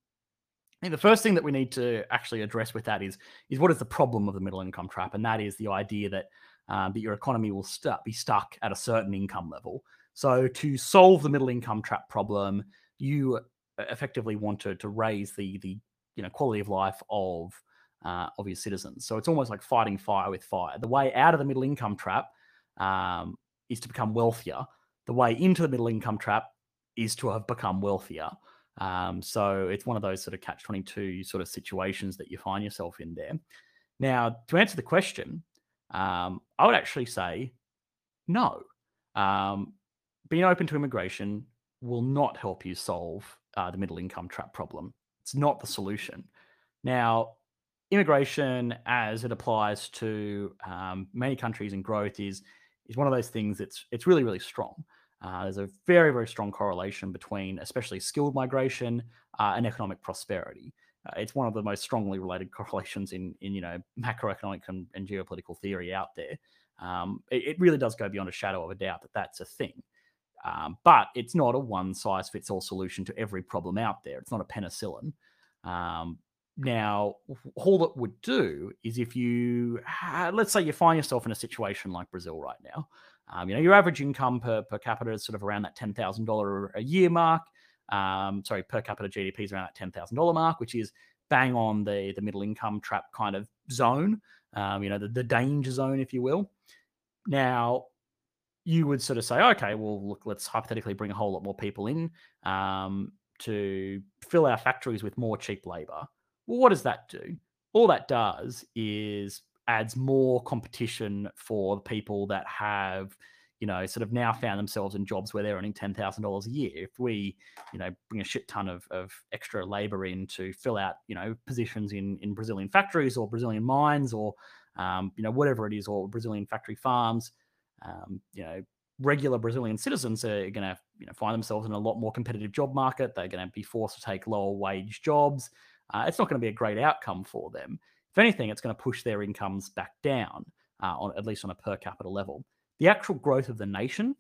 I think the first thing that we need to actually address with that is is what is the problem of the middle income trap, and that is the idea that um, that your economy will be stuck at a certain income level. So to solve the middle income trap problem, you effectively want to to raise the the you know quality of life of uh, of your citizens. So it's almost like fighting fire with fire. The way out of the middle income trap um, is to become wealthier. The way into the middle income trap is to have become wealthier. Um, so it's one of those sort of catch 22 sort of situations that you find yourself in there. Now, to answer the question, um, I would actually say no. Um, being open to immigration will not help you solve uh, the middle income trap problem. It's not the solution. Now, immigration, as it applies to um, many countries and growth, is is one of those things that's it's really really strong. Uh, there's a very, very strong correlation between, especially skilled migration uh, and economic prosperity. Uh, it's one of the most strongly related correlations in, in you know, macroeconomic and, and geopolitical theory out there. Um, it, it, really does go beyond a shadow of a doubt that that's a thing. Um, but it's not a one size fits all solution to every problem out there. It's not a penicillin. Um, now, all it would do is if you, let's say you find yourself in a situation like Brazil right now, um, you know, your average income per, per capita is sort of around that $10,000 a year mark. Um, sorry, per capita GDP is around that $10,000 mark, which is bang on the, the middle income trap kind of zone, um, you know, the, the danger zone, if you will. Now, you would sort of say, okay, well, look, let's hypothetically bring a whole lot more people in um, to fill our factories with more cheap labor. Well, what does that do? All that does is adds more competition for the people that have you know sort of now found themselves in jobs where they're earning $10,000 a year. If we you know bring a shit ton of, of extra labor in to fill out you know positions in in Brazilian factories or Brazilian mines or um, you know whatever it is or Brazilian factory farms um, you know regular Brazilian citizens are going to you know find themselves in a lot more competitive job market. They're going to be forced to take lower wage jobs uh, it's not going to be a great outcome for them if anything, it's going to push their incomes back down, uh, on at least on a per capita level. The actual growth of the nation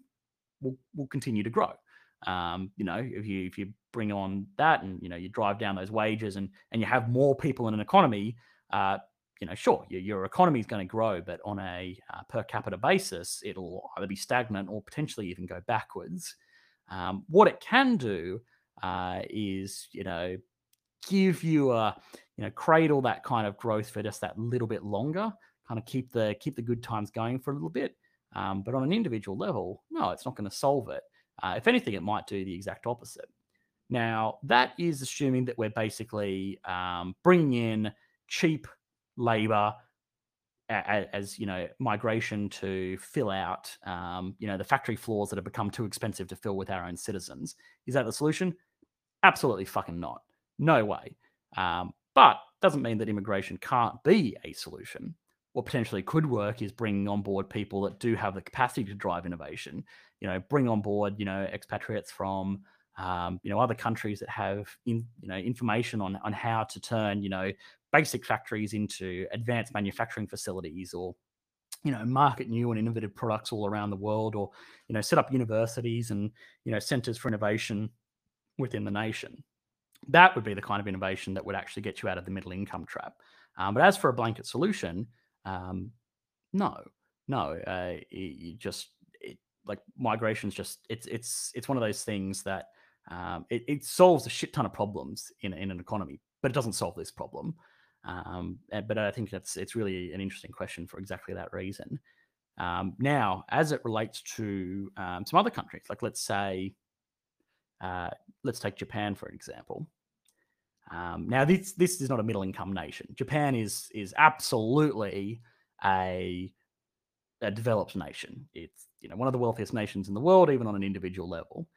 will, will continue to grow. Um, you know, if you if you bring on that and you know you drive down those wages and and you have more people in an economy, uh, you know, sure, your, your economy is going to grow, but on a uh, per capita basis, it'll either be stagnant or potentially even go backwards. Um, what it can do uh, is, you know, give you a, you know, cradle that kind of growth for just that little bit longer, kind of keep the keep the good times going for a little bit. Um, but on an individual level, no, it's not going to solve it. Uh, if anything, it might do the exact opposite. Now, that is assuming that we're basically um, bringing in cheap labor as you know migration to fill out um, you know the factory floors that have become too expensive to fill with our own citizens is that the solution absolutely fucking not no way. Um, but doesn't mean that immigration can't be a solution. What potentially could work is bringing on board people that do have the capacity to drive innovation you know bring on board you know expatriates from um, you know other countries that have in, you know information on on how to turn you know basic factories into advanced manufacturing facilities or you know market new and innovative products all around the world or you know set up universities and you know centers for innovation within the nation that would be the kind of innovation that would actually get you out of the middle income trap um, but as for a blanket solution um, no no uh, you just it, like migration's just it's it's it's one of those things that um, it, it solves a shit ton of problems in, in an economy but it doesn't solve this problem um, eh, but I think that's it's really an interesting question for exactly that reason. Um, now, as it relates to um, some other countries, like let's say, uh, let's take Japan for an example. Um, now, this this is not a middle income nation. Japan is is absolutely a a developed nation. It's you know one of the wealthiest nations in the world, even on an individual level.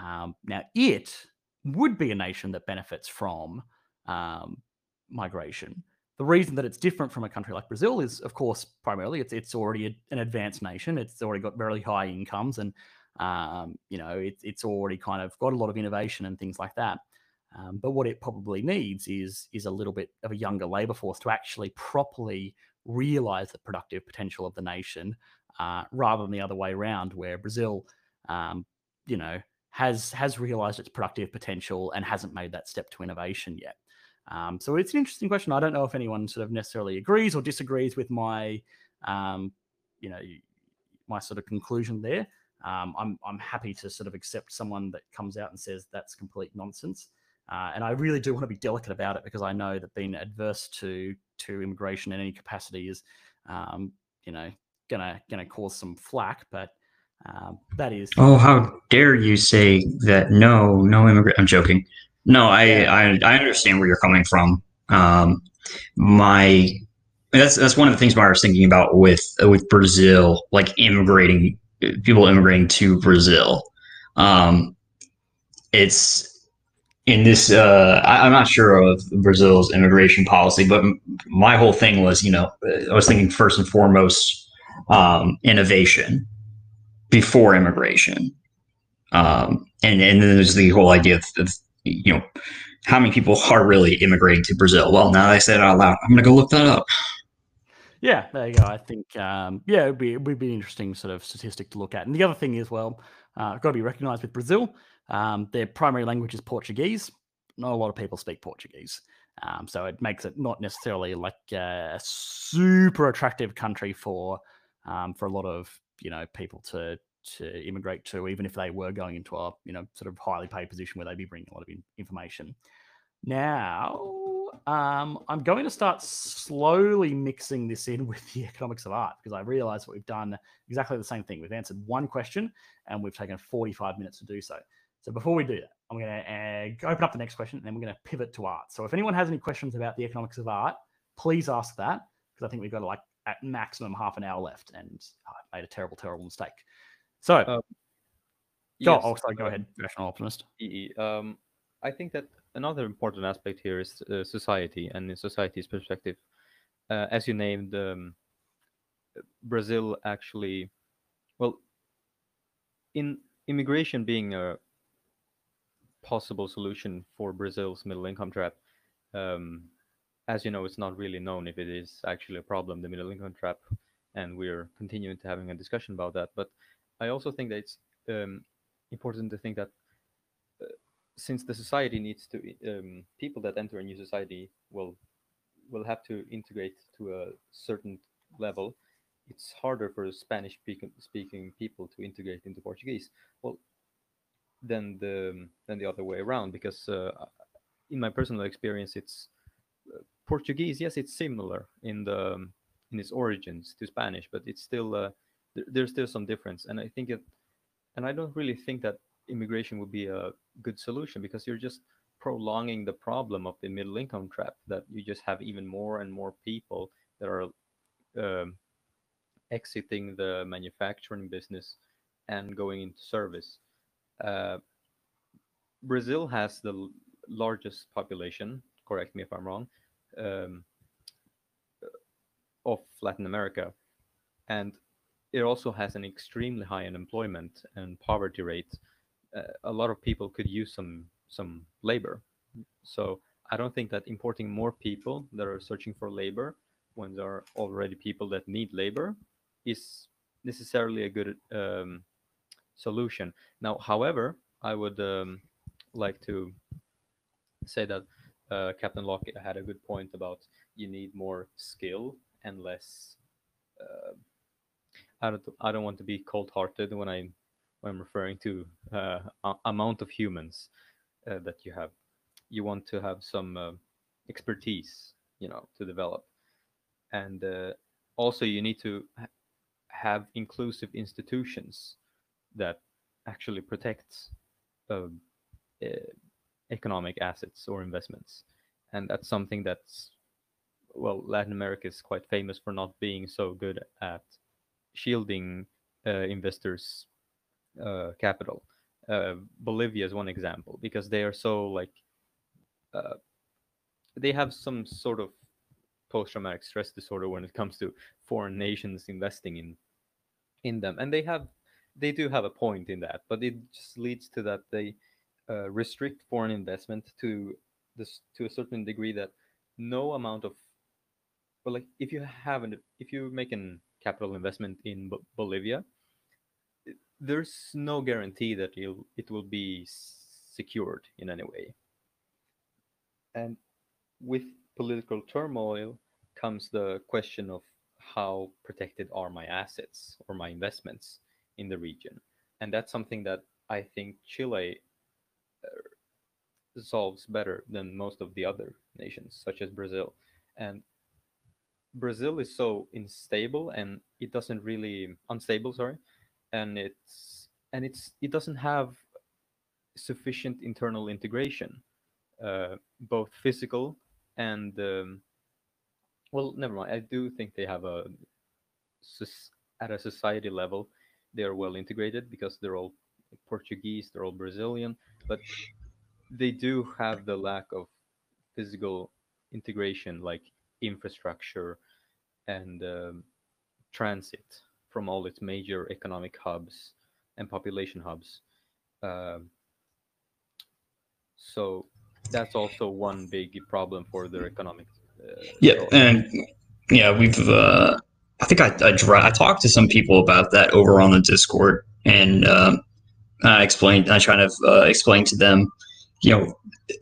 Um, now, it would be a nation that benefits from um, migration. The reason that it's different from a country like Brazil is, of course, primarily it's it's already a, an advanced nation. It's already got very high incomes, and um, you know it, it's already kind of got a lot of innovation and things like that. Um, but what it probably needs is is a little bit of a younger labor force to actually properly realize the productive potential of the nation, uh, rather than the other way around, where Brazil, um, you know, has has realized its productive potential and hasn't made that step to innovation yet. Um, so it's an interesting question. I don't know if anyone sort of necessarily agrees or disagrees with my, um, you know, my sort of conclusion there. Um, I'm I'm happy to sort of accept someone that comes out and says that's complete nonsense. Uh, and I really do want to be delicate about it because I know that being adverse to to immigration in any capacity is, um, you know, gonna gonna cause some flack. But um, that is. Oh, how dare you say that? No, no immigrant. I'm joking. No, I, yeah. I, I understand where you're coming from. Um, my that's that's one of the things I was thinking about with with Brazil, like immigrating people immigrating to Brazil. Um, it's in this. Uh, I, am not sure of Brazil's immigration policy, but my whole thing was, you know, I was thinking first and foremost um, innovation before immigration. Um, and and then there's the whole idea of, of you know, how many people are really immigrating to Brazil? Well, now that I said it out loud, I'm going to go look that up. Yeah, there you go. I think, um, yeah, it would be, it would be an interesting sort of statistic to look at. And the other thing is, well, uh, got to be recognized with Brazil. Um, their primary language is Portuguese. Not a lot of people speak Portuguese. Um, so it makes it not necessarily like a super attractive country for um, for a lot of you know people to to immigrate to, even if they were going into a you know sort of highly paid position where they'd be bringing a lot of in- information. Now, um, I'm going to start slowly mixing this in with the economics of art because I realize that we've done exactly the same thing. We've answered one question and we've taken 45 minutes to do so. So before we do that, I'm going to uh, open up the next question and then we're going to pivot to art. So if anyone has any questions about the economics of art, please ask that because I think we've got like at maximum half an hour left and I made a terrible, terrible mistake. So, um, go. Yes, oh, sorry. Go uh, ahead, rational optimist. Um, I think that another important aspect here is uh, society and in society's perspective. Uh, as you named, um, Brazil actually, well, in immigration being a possible solution for Brazil's middle income trap. Um, as you know, it's not really known if it is actually a problem, the middle income trap, and we're continuing to having a discussion about that. But I also think that it's um, important to think that since the society needs to um, people that enter a new society will will have to integrate to a certain level it's harder for spanish speaking, people to integrate into portuguese. Well than the than the other way around because uh, in my personal experience it's uh, portuguese yes it's similar in the um, in its origins to spanish but it's still uh, th- there's still some difference and i think it and i don't really think that immigration would be a good solution because you're just prolonging the problem of the middle income trap that you just have even more and more people that are um, exiting the manufacturing business and going into service. Uh, Brazil has the largest population, correct me if I'm wrong, um, of Latin America. And it also has an extremely high unemployment and poverty rate a lot of people could use some some labor. So I don't think that importing more people that are searching for labor when there are already people that need labor is necessarily a good um, solution. Now, however, I would um, like to say that uh, Captain Locke had a good point about you need more skill and less. Uh, I don't. I don't want to be cold-hearted when I I'm referring to uh, amount of humans uh, that you have. You want to have some uh, expertise, you know, to develop, and uh, also you need to ha- have inclusive institutions that actually protect uh, economic assets or investments, and that's something that's well, Latin America is quite famous for not being so good at shielding uh, investors' uh, capital. Uh, Bolivia is one example because they are so like uh, they have some sort of post-traumatic stress disorder when it comes to foreign nations investing in in them, and they have they do have a point in that, but it just leads to that they uh, restrict foreign investment to this to a certain degree that no amount of but like if you have an if you make an capital investment in Bo- Bolivia there's no guarantee that it will be secured in any way. And with political turmoil comes the question of how protected are my assets or my investments in the region. And that's something that I think Chile uh, solves better than most of the other nations, such as Brazil. And Brazil is so unstable and it doesn't really unstable, sorry, and it's and it's it doesn't have sufficient internal integration uh, both physical and um, well never mind. I do think they have a at a society level they are well integrated because they're all portuguese they're all brazilian but they do have the lack of physical integration like infrastructure and um, transit from all its major economic hubs and population hubs. Um, so that's also one big problem for their economic. Uh, Yeah, growth. and yeah, we've. Uh, I think I I, dra- I talked to some people about that over on the Discord, and um, I explained. I try to uh, explain to them, you know,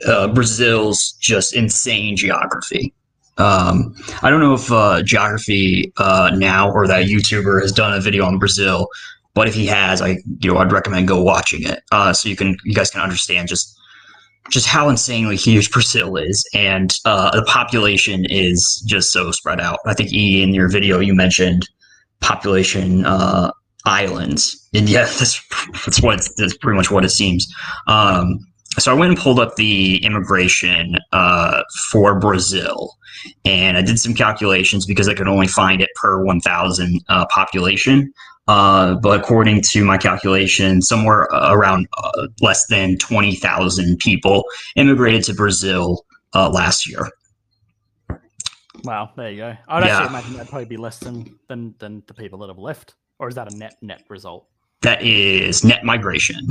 uh, Brazil's just insane geography. Um, I don't know if uh, geography uh, now or that YouTuber has done a video on Brazil, but if he has, I you know I'd recommend go watching it uh, so you can you guys can understand just just how insanely huge Brazil is, and uh, the population is just so spread out. I think E in your video you mentioned population uh, islands, and yeah, that's that's what it's, that's pretty much what it seems. Um, so I went and pulled up the immigration uh, for Brazil, and I did some calculations because I could only find it per 1,000 uh, population. Uh, but according to my calculation, somewhere uh, around uh, less than 20,000 people immigrated to Brazil uh, last year. Wow, there you go. I'd Yeah. actually imagine that'd probably be less than than than the people that have left, or is that a net net result? That is net migration.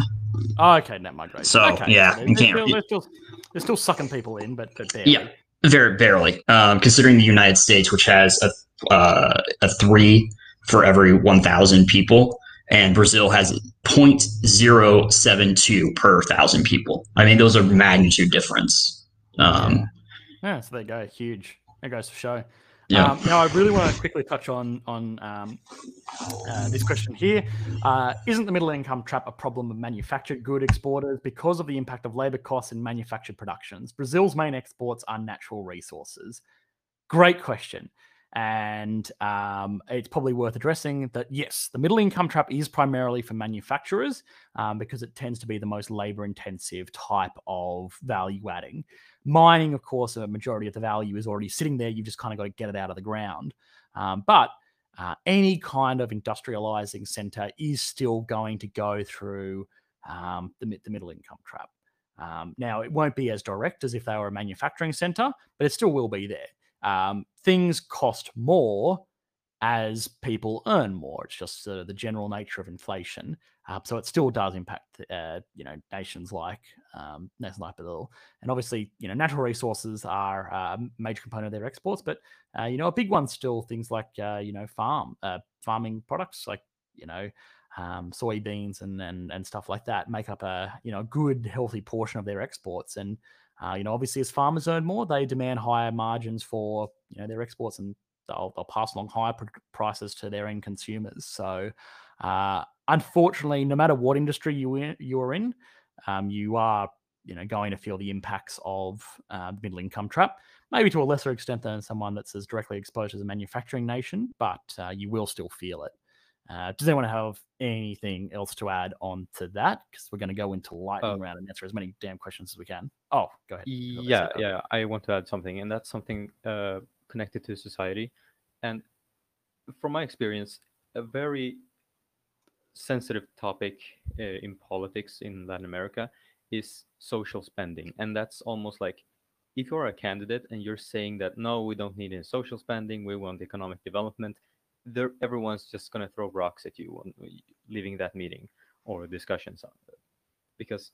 Oh, okay, net migration. So, okay, yeah, they're, still, they're, still, they're still sucking people in, but but barely. Yeah. Very barely, um, considering the United States, which has a uh, a three for every 1,000 people, and Brazil has 0.072 per thousand people. I mean, those are magnitude difference. Um, yeah, so they go. Huge. That goes to show. Yeah. Um, now, I really want to quickly touch on on um, uh, this question here. Uh, isn't the middle income trap a problem of manufactured good exporters because of the impact of labor costs in manufactured productions? Brazil's main exports are natural resources. Great question. And um, it's probably worth addressing that yes, the middle income trap is primarily for manufacturers um, because it tends to be the most labor intensive type of value adding. Mining, of course, a majority of the value is already sitting there. You've just kind of got to get it out of the ground. Um, but uh, any kind of industrializing center is still going to go through um, the, the middle income trap. Um, now, it won't be as direct as if they were a manufacturing center, but it still will be there um, things cost more as people earn more. It's just uh, the general nature of inflation. Uh, so it still does impact, uh, you know, nations like um, nations like Brazil, and obviously, you know, natural resources are a major component of their exports. But uh, you know, a big one still things like uh, you know, farm uh, farming products like you know, um, soybeans and, and and stuff like that make up a you know good healthy portion of their exports and uh, you know, obviously, as farmers earn more, they demand higher margins for you know their exports, and they'll, they'll pass along higher pr- prices to their end consumers. So, uh, unfortunately, no matter what industry you in, you're in, um, you are you know going to feel the impacts of uh, the middle income trap. Maybe to a lesser extent than someone that's as directly exposed as a manufacturing nation, but uh, you will still feel it. Uh, does anyone have anything else to add on to that? Because we're going to go into lightning uh, round and answer as many damn questions as we can. Oh, go ahead. Yeah, yeah. I want to add something, and that's something uh, connected to society. And from my experience, a very sensitive topic uh, in politics in Latin America is social spending, and that's almost like if you're a candidate and you're saying that no, we don't need any social spending, we want economic development everyone's just going to throw rocks at you leaving that meeting or discussions because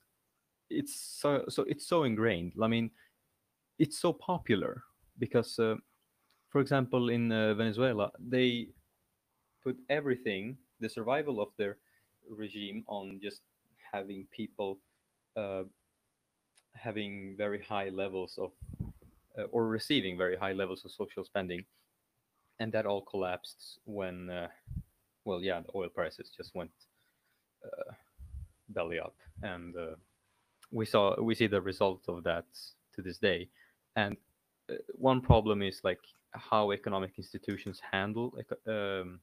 it's so so it's so ingrained. I mean it's so popular because uh, for example in uh, venezuela they put everything the survival of their regime on just having people uh, having very high levels of uh, or receiving very high levels of social spending and that all collapsed when, uh, well, yeah, the oil prices just went uh, belly up, and uh, we saw we see the result of that to this day. And uh, one problem is like how economic institutions handle um,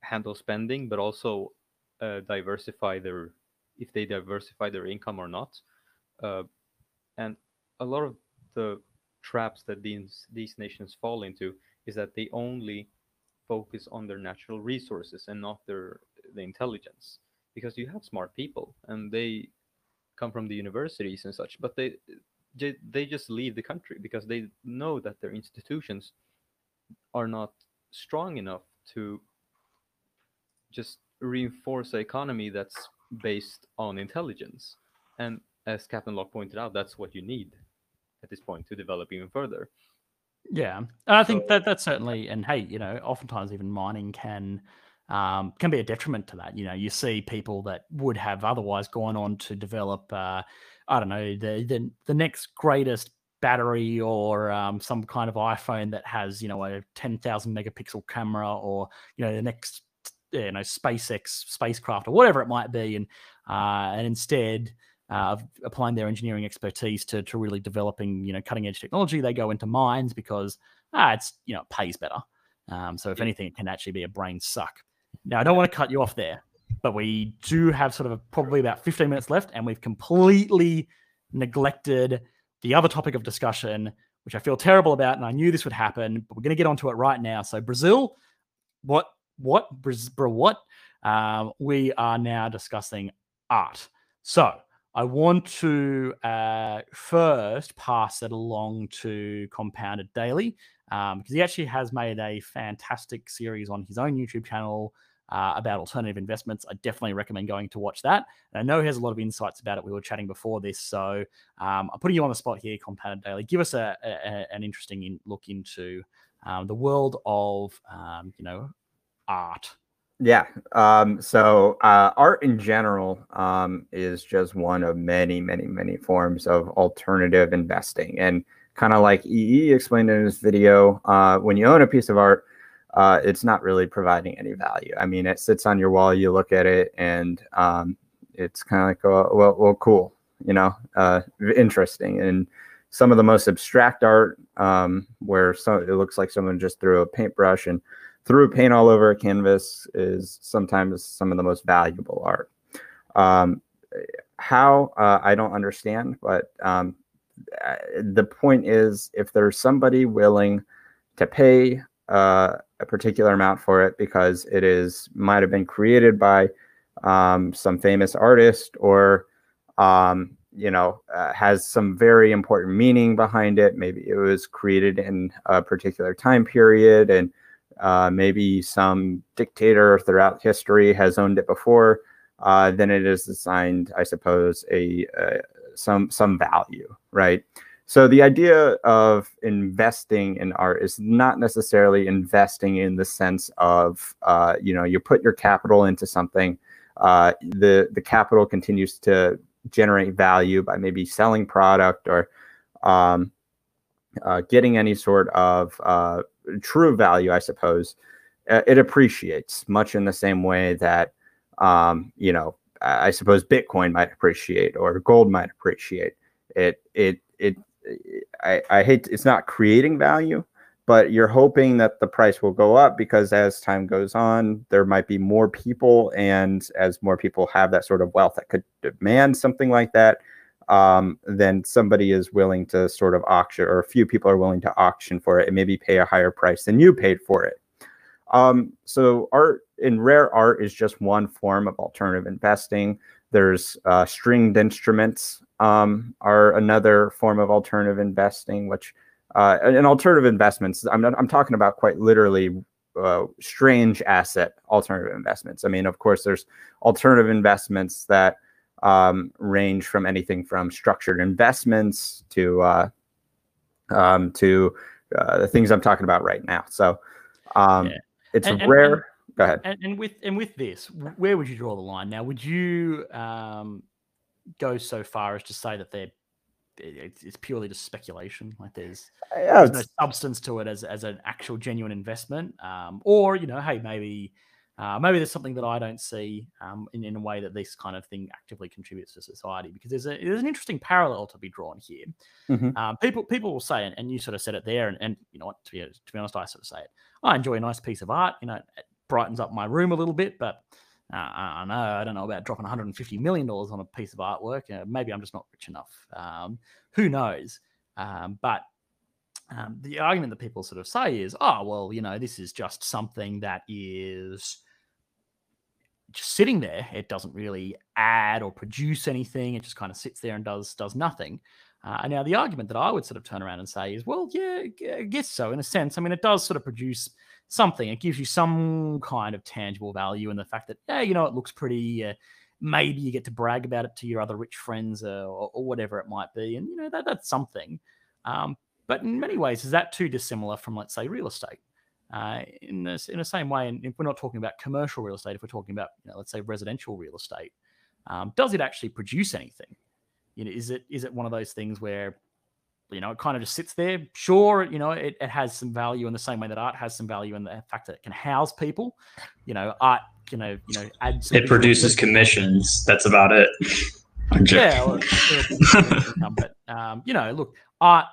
handle spending, but also uh, diversify their if they diversify their income or not. Uh, and a lot of the traps that these these nations fall into is that they only focus on their natural resources and not their the intelligence. Because you have smart people and they come from the universities and such but they they just leave the country because they know that their institutions are not strong enough to just reinforce an economy that's based on intelligence. And as captain locke pointed out that's what you need at this point to develop even further yeah, I think so, that that's certainly, and hey, you know, oftentimes even mining can um, can be a detriment to that. You know, you see people that would have otherwise gone on to develop, uh, I don't know, the, the the next greatest battery or um, some kind of iPhone that has you know a ten thousand megapixel camera or you know the next you know SpaceX spacecraft or whatever it might be, and uh, and instead of applying their engineering expertise to, to really developing you know cutting edge technology. They go into mines because ah, it's you know it pays better. Um, so if anything, it can actually be a brain suck. Now I don't want to cut you off there, but we do have sort of a, probably about 15 minutes left, and we've completely neglected the other topic of discussion, which I feel terrible about, and I knew this would happen, but we're going to get onto it right now. So Brazil, what what Brazil what? Um, we are now discussing art. So I want to uh, first pass it along to Compounded Daily um, because he actually has made a fantastic series on his own YouTube channel uh, about alternative investments. I definitely recommend going to watch that. And I know he has a lot of insights about it. We were chatting before this, so um, I'm putting you on the spot here, Compounded Daily. Give us a, a, an interesting in, look into um, the world of um, you know art Yeah. Um, so uh, art in general um, is just one of many, many, many forms of alternative investing. And kind of like EE explained in his video, uh, when you own a piece of art, uh, it's not really providing any value. I mean, it sits on your wall, you look at it, and um, it's kind of like, oh, well, well, cool, you know, uh, interesting. And some of the most abstract art, um, where some, it looks like someone just threw a paintbrush and threw paint all over a canvas, is sometimes some of the most valuable art. Um, how uh, I don't understand, but um, uh, the point is, if there's somebody willing to pay uh, a particular amount for it because it is might have been created by um, some famous artist or um, you know uh, has some very important meaning behind it. Maybe it was created in a particular time period, and uh, maybe some dictator throughout history has owned it before. Uh, then it is assigned, I suppose, a uh, some some value, right? So the idea of investing in art is not necessarily investing in the sense of uh, you know you put your capital into something, uh, the the capital continues to generate value by maybe selling product or um, getting any sort of true value, I suppose. Uh, it appreciates much in the same way that um, you know I suppose Bitcoin might appreciate or gold might appreciate. It it it I, I hate it's not creating value, but you're hoping that the price will go up because as time goes on, there might be more people, and as more people have that sort of wealth that could demand something like that, um, then somebody is willing to sort of auction, or a few people are willing to auction for it and maybe pay a higher price than you paid for it. Um, so art in rare art is just one form of alternative investing. There's uh, stringed instruments um, are another form of alternative investing, which uh, and alternative investments. I'm not, I'm talking about quite literally uh, strange asset alternative investments. I mean, of course, there's alternative investments that um, range from anything from structured investments to uh, um, to uh, the things I'm talking about right now. So um, yeah. it's and, rare. And, Go ahead. And, and, with and with this, where would you draw the line? Now, would you um, go so far as to say that they're it's purely just speculation. Like there's, yeah, there's no substance to it as, as an actual genuine investment. Um, or, you know, hey, maybe uh, maybe there's something that I don't see um, in, in a way that this kind of thing actively contributes to society. Because there's a there's an interesting parallel to be drawn here. Mm-hmm. Um, people people will say, and, and you sort of said it there, and, and you know what, to be, to be honest, I sort of say it. I enjoy a nice piece of art. You know, it brightens up my room a little bit, but uh, I know I don't know about dropping 150 million dollars on a piece of artwork. Uh, maybe I'm just not rich enough. Um, who knows? Um, but um, the argument that people sort of say is, oh well, you know, this is just something that is just sitting there. It doesn't really add or produce anything. It just kind of sits there and does does nothing. Uh, and now the argument that I would sort of turn around and say is, well, yeah, I guess so in a sense. I mean, it does sort of produce something. It gives you some kind of tangible value in the fact that, yeah, you know, it looks pretty. Uh, maybe you get to brag about it to your other rich friends uh, or, or, whatever it might be, and you know that that's something. Um, but in many ways, is that too dissimilar from, let's say, real estate? Uh, in this, in the same way, and if we're not talking about commercial real estate, if we're talking about, you know, let's say, residential real estate, um, does it actually produce anything? You know, is it is it one of those things where you know, it kind of just sits there. Sure, you know, it, it has some value in the same way that art has some value in the fact that it can house people. You know, art, you know, you know, adds. It produces commissions. That's about it. yeah, well, but um, you know, look, art,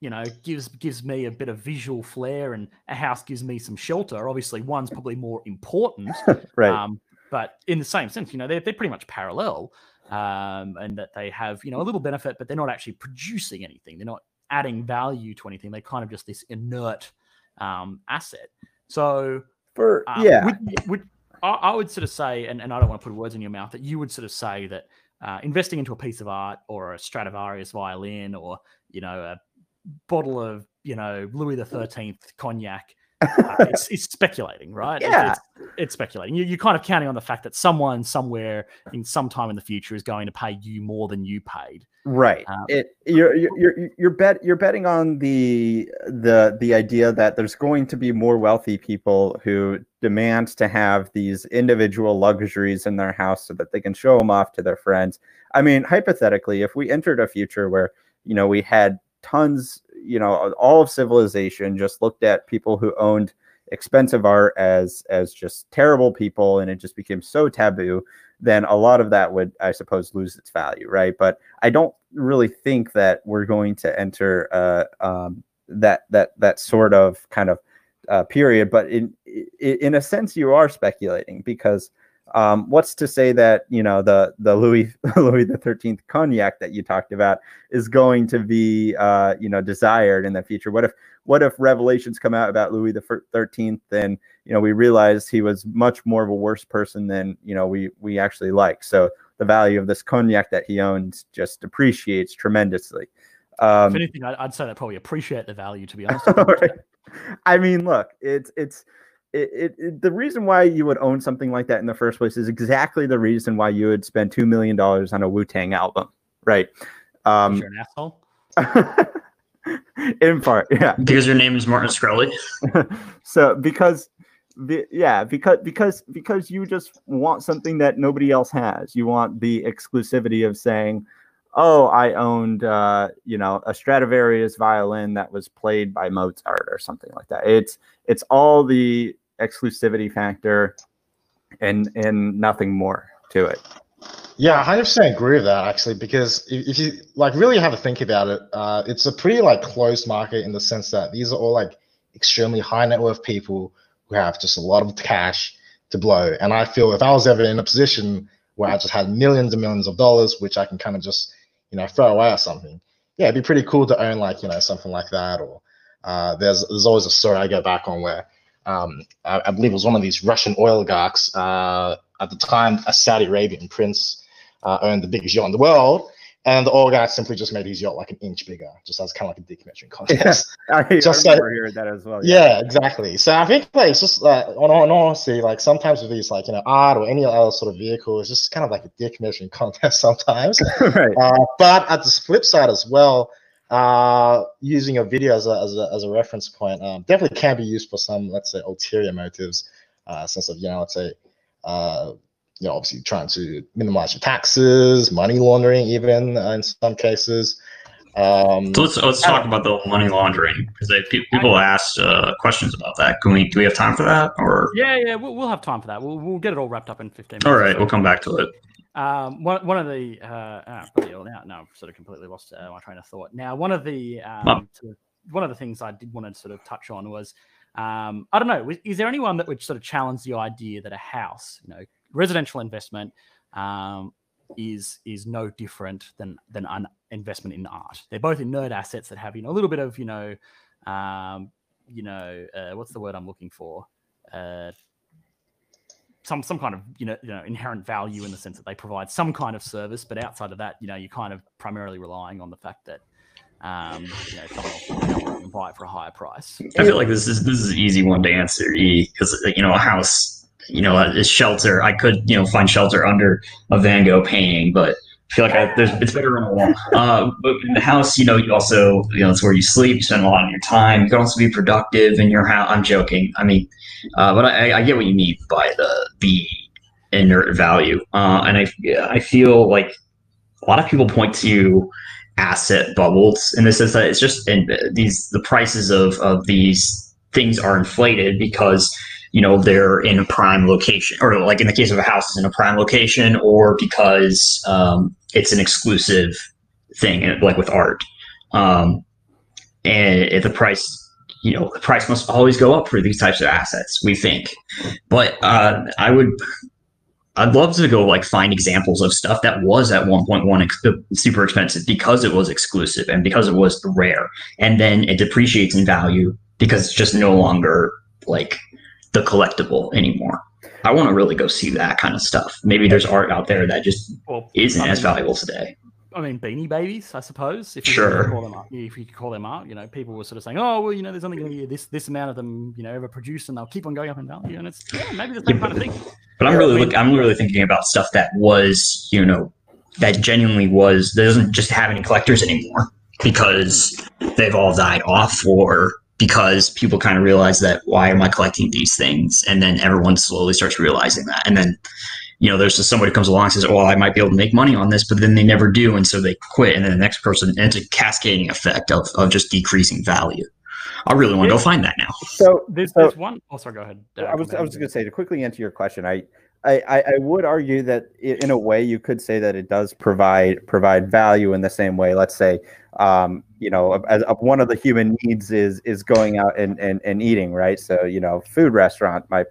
you know, gives gives me a bit of visual flair, and a house gives me some shelter. Obviously, one's probably more important, right? Um, but in the same sense, you know, they're they're pretty much parallel um, and that they have you know a little benefit, but they're not actually producing anything. They're not adding value to anything. They're kind of just this inert um, asset. So for um, yeah, would, would, I, I, would sort of say, and, and I don't want to put words in your mouth, that you would sort of say that uh, investing into a piece of art or a Stradivarius violin or you know a bottle of you know Louis the Thirteenth cognac uh, it's, it's speculating, right? It's- Yeah. It's, it's speculating. You, you're kind of counting on the fact that someone somewhere in some time in the future is going to pay you more than you paid. Right. Um, it you're you're you're you're bet you're betting on the the the idea that there's going to be more wealthy people who demand to have these individual luxuries in their house so that they can show them off to their friends. I mean, hypothetically, if we entered a future where you know we had tons, you know, all of civilization just looked at people who owned expensive art as as just terrible people and it just became so taboo then a lot of that would i suppose lose its value right? But i don't really think that we're going to enter uh, um, that that that sort of kind of uh, period but in in a sense you are speculating because um, what's to say that you know the the Louis Louis the Thirteenth cognac that you talked about is going to be uh, you know desired in the future? What if what if revelations come out about Louis the Thirteenth and you know we realize he was much more of a worse person than you know we we actually like? So the value of this cognac that he owns just appreciates tremendously. Um, if anything, I'd, I'd say they probably appreciate the value. To be honest. Right. I mean, look, it's it's it, it, it- the reason why you would own something like that in the first place is exactly the reason why you would spend two million dollars on a Wu Tang album, right? Um, you're an asshole. in part, yeah. Because your name is Martin Shkreli. so because be- yeah because because because you just want something that nobody else has you want the exclusivity of saying oh i owned uh you know a stradivarius violin that was played by mozart or something like that it's it's all the exclusivity factor and and nothing more to it Yeah, I 100% agree with that actually, because if, if you like really have to think about it, uh, it's a pretty like closed market in the sense that these are all like extremely high net worth people who have just a lot of cash to blow. And I feel if I was ever in a position where I just had millions and millions of dollars, which I can kind of just you know throw away or something, yeah, it'd be pretty cool to own like you know something like that. Or uh, there's there's always a story I go back on where um, I, I believe it was one of these Russian oligarchs uh, at the time, a Saudi Arabian prince uh, owned the biggest yacht in the world, and the oil guy simply just made his yacht like an inch bigger, just as kind of like a dick measuring contest. i, Just I like- remember that as well yeah, exactly. So I think like it's just uh, on, on honesty, like sometimes with these like you know art or any other sort of vehicle, it's just kind of like a dick measuring contest sometimes. right Uh, but at the flip side as well, uh, using a video as a, as a, as a reference point um, definitely can be used for some, let's say, ulterior motives, uh, sense of, you know, let's say, uh, you know, obviously trying to minimize your taxes, money laundering, even uh, in some cases. Um, So let's let's talk about the money laundering because pe- people asked uh, questions about that. Can we do we have time for that or? Yeah, yeah, we'll, we'll have time for that. We'll, we'll get it all wrapped up in 15 minutes. All right, so. we'll come back to it. Um, one, one of the uh, ah, bloody hell, now, now I've sort of completely lost uh, my train of thought. Now, one of the um, Um, sort of, one of the things I did want to sort of touch on was um, I don't know, is there anyone that would sort of challenge the idea that a house, you know, residential investment, um, is is no different than than an investment in art? They're both inert assets that have you know a little bit of you know, um, you know, uh, what's the word I'm looking for? Uh, some some kind of you know you know inherent value in the sense that they provide some kind of service, but outside of that, you know, you're kind of primarily relying on the fact that um, you know someone will buy it for a higher price. I feel like this is this is an easy one to answer, E, because you know a house, you know, a shelter. I could you know find shelter under a Van Gogh painting, but I feel like I, there's it's better on a wall. Uh, but in the house, you know, you also you know it's where you sleep, you spend a lot of your time. You can also be productive in your house. I'm joking. I mean, uh, but I, I get what you mean by the the inert value, uh, and I I feel like a lot of people point to asset bubbles in the sense that it's just in these the prices of of these things are inflated because you know they're in a prime location or like in the case of a house is in a prime location or because um, it's an exclusive thing like with art. Um, and the price you know the price must always go up for these types of assets we think. But uh, i would I'd love to go like find examples of stuff that was at 1.1 ex- super expensive because it was exclusive and because it was rare, and then it depreciates in value because it's just no longer like the collectible anymore. I want to really go see that kind of stuff. Maybe there's art out there that just Well, isn't I as valuable today. I mean, beanie babies, I suppose. If you Sure. call them up, if you could call them up, you know, people were sort of saying, "Oh, well, you know, there's only going to be this this amount of them, you know, ever produced, and they'll keep on going up in value." And it's yeah, maybe the same kind of thing. But I'm really mean- look, I'm really thinking about stuff that was, you know, that genuinely was that doesn't just have any collectors anymore because they've all died off or because people kind of realize that why am I collecting these things? And then everyone slowly starts realizing that. And then, you know, there's just somebody who comes along and says, Well, I might be able to make money on this, but then they never do, and so they quit. And then the next person and it's a cascading effect of, of just decreasing value. I really want to go find that now. So There's, So- there's one. Oh, sorry, go ahead. uh, I was I was going to say to quickly answer your question. I, I I I would argue that in a way you could say that it does provide provide value in the same way. Let's say, um, you know, as, as one of the human needs is is going out and, and and eating, right? So you know, food restaurant might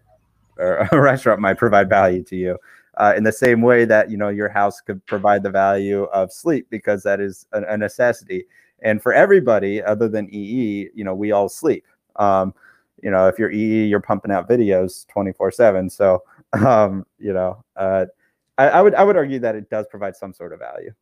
or a restaurant might provide value to you. Uh, in the same way that you know your house could provide the value of sleep because that is a, a necessity and for everybody other than ee you know we all sleep um, you know if you're ee you're pumping out videos 24 7 so um, you know uh, I, I would i would argue that it does provide some sort of value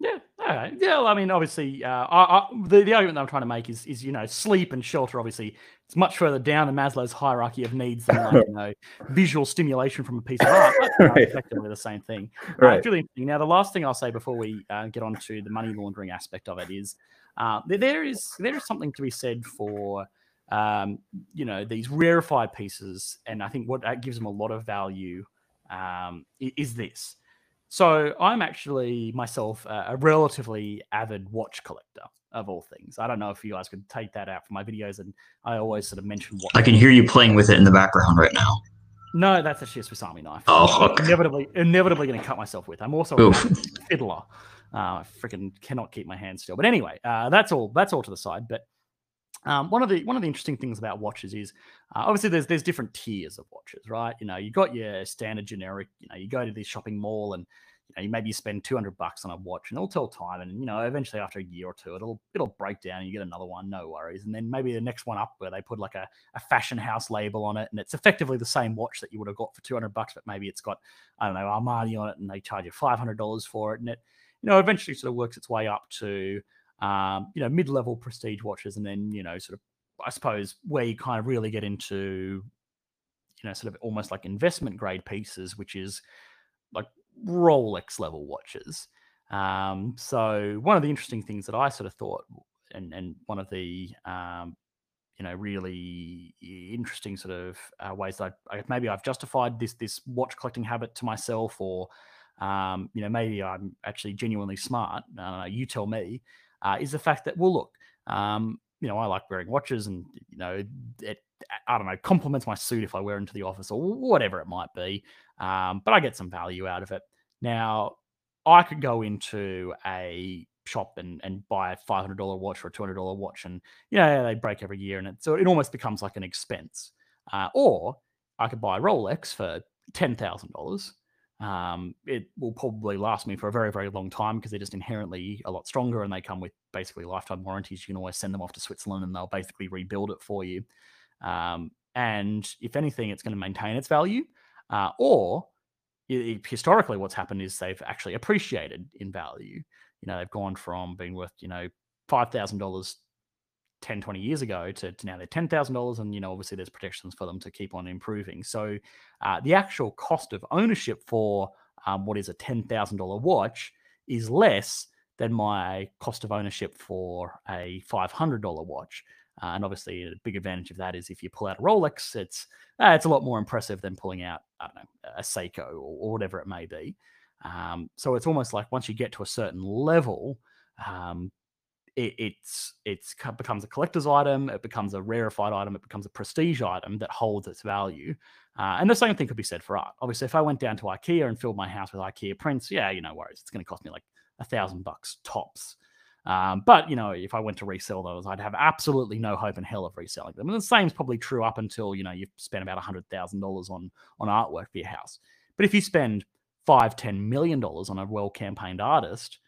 Yeah, all right. Yeah, well, I mean, obviously, uh, I, I, the the argument that I'm trying to make is is you know, sleep and shelter. Obviously, it's much further down in Maslow's hierarchy of needs than like, you know, visual stimulation from a piece of art. But, Right. effectively the same thing. Uh, right it's really interesting. Now, the last thing I'll say before we uh, get on to the money laundering aspect of it is uh, there, there is there is something to be said for um, you know these rarefied pieces, and I think what that gives them a lot of value um, is this. So I'm actually myself a, relatively avid watch collector of all things. I don't know if you guys could take that out from my videos, and I always sort of mention watch. I can hear you playing with it in the background right now. No, that's actually a Swiss Army knife. Oh, okay. Inevitably, inevitably going to cut myself with. I'm also a fiddler. Uh, I freaking cannot keep my hands still. But anyway, uh, that's all. That's all to the side. But um, one of the one of the interesting things about watches is uh, obviously there's there's different tiers of watches, right? You know, you got your standard generic. You know, you go to this shopping mall and you know you maybe spend 200 bucks on a watch and it'll tell time, and you know eventually after a year or two it'll it'll break down and you get another one, no worries. And then maybe the next one up where they put like a, a fashion house label on it and it's effectively the same watch that you would have got for 200 bucks, but maybe it's got I don't know Armani on it and they charge you 500 dollars for it, and it you know eventually sort of works its way up to um, you know mid-level prestige watches, and then you know sort of I suppose where you kind of really get into you know sort of almost like investment grade pieces, which is like Rolex level watches. Um, so one of the interesting things that I sort of thought, and and one of the um, you know really interesting sort of uh, ways that I, I, maybe I've justified this this watch collecting habit to myself, or um, you know maybe I'm actually genuinely smart. I you tell me. Uh, is the fact that well look, um, you know I like wearing watches, and you know it I don't know complements my suit if I wear into the office or whatever it might be. Um, but I get some value out of it. Now I could go into a shop and, and buy a five hundred dollar watch or a two hundred dollar watch, and you know they break every year, and it, so it almost becomes like an expense. Uh, or I could buy a Rolex for ten thousand dollars. Um, it will probably last me for a very very long time because they're just inherently a lot stronger, and they come with basically lifetime warranties. You can always send them off to Switzerland, and they'll basically rebuild it for you. Um, and if anything, it's going to maintain its value, uh, or i- historically what's happened is they've actually appreciated in value you know they've gone from being worth you know $5000 10 20 years ago to, to now they're $10000 and you know obviously there's protections for them to keep on improving so uh, the actual cost of ownership for um, what is a $10000 watch is less than my cost of ownership for a $500 watch uh, and obviously, a big advantage of that is if you pull out a Rolex, it's uh, it's a lot more impressive than pulling out I don't know a Seiko or, or whatever it may be. Um, so it's almost like once you get to a certain level, um, it, it's it's becomes a collector's item. It becomes a rarefied item. It becomes a prestige item that holds its value. Uh, and the same thing could be said for art. Obviously, if I went down to IKEA and filled my house with IKEA prints, yeah, you know, worries. It's going to cost me like a thousand bucks tops. Um, but you know, if I went to resell those, I'd have absolutely no hope in hell of reselling them. And the same is probably true up until you know you've spent about hundred thousand dollars on on artwork for your house. But if you spend five, ten million dollars on a well campaigned artist,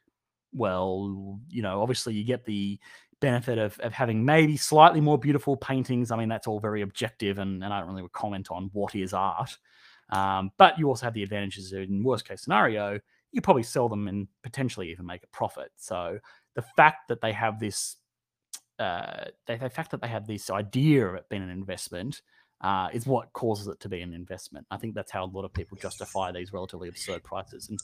well, you know, obviously you get the benefit of, of having maybe slightly more beautiful paintings. I mean, that's all very objective, and, and I don't really comment on what is art. Um, but you also have the advantages in worst case scenario, you probably sell them and potentially even make a profit. So the fact that they have this, uh, the, the fact that they have this idea of it being an investment uh, is what causes it to be an investment. I think that's how a lot of people justify these relatively absurd prices. And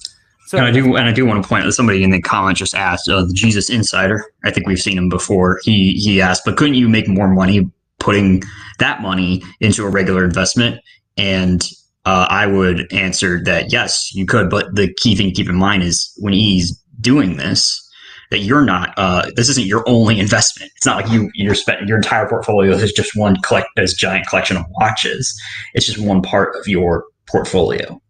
so and I do, and I do want to point out somebody in the comment just asked uh, the Jesus Insider. I think we've seen him before. He he asked, but couldn't you make more money putting that money into a regular investment? And uh, I would answer that yes, you could. But the key thing to keep in mind is when he's doing this, that you're not. Uh, this isn't your only investment. It's not like you you're spending your entire portfolio is just one collect this giant collection of watches. It's just one part of your portfolio.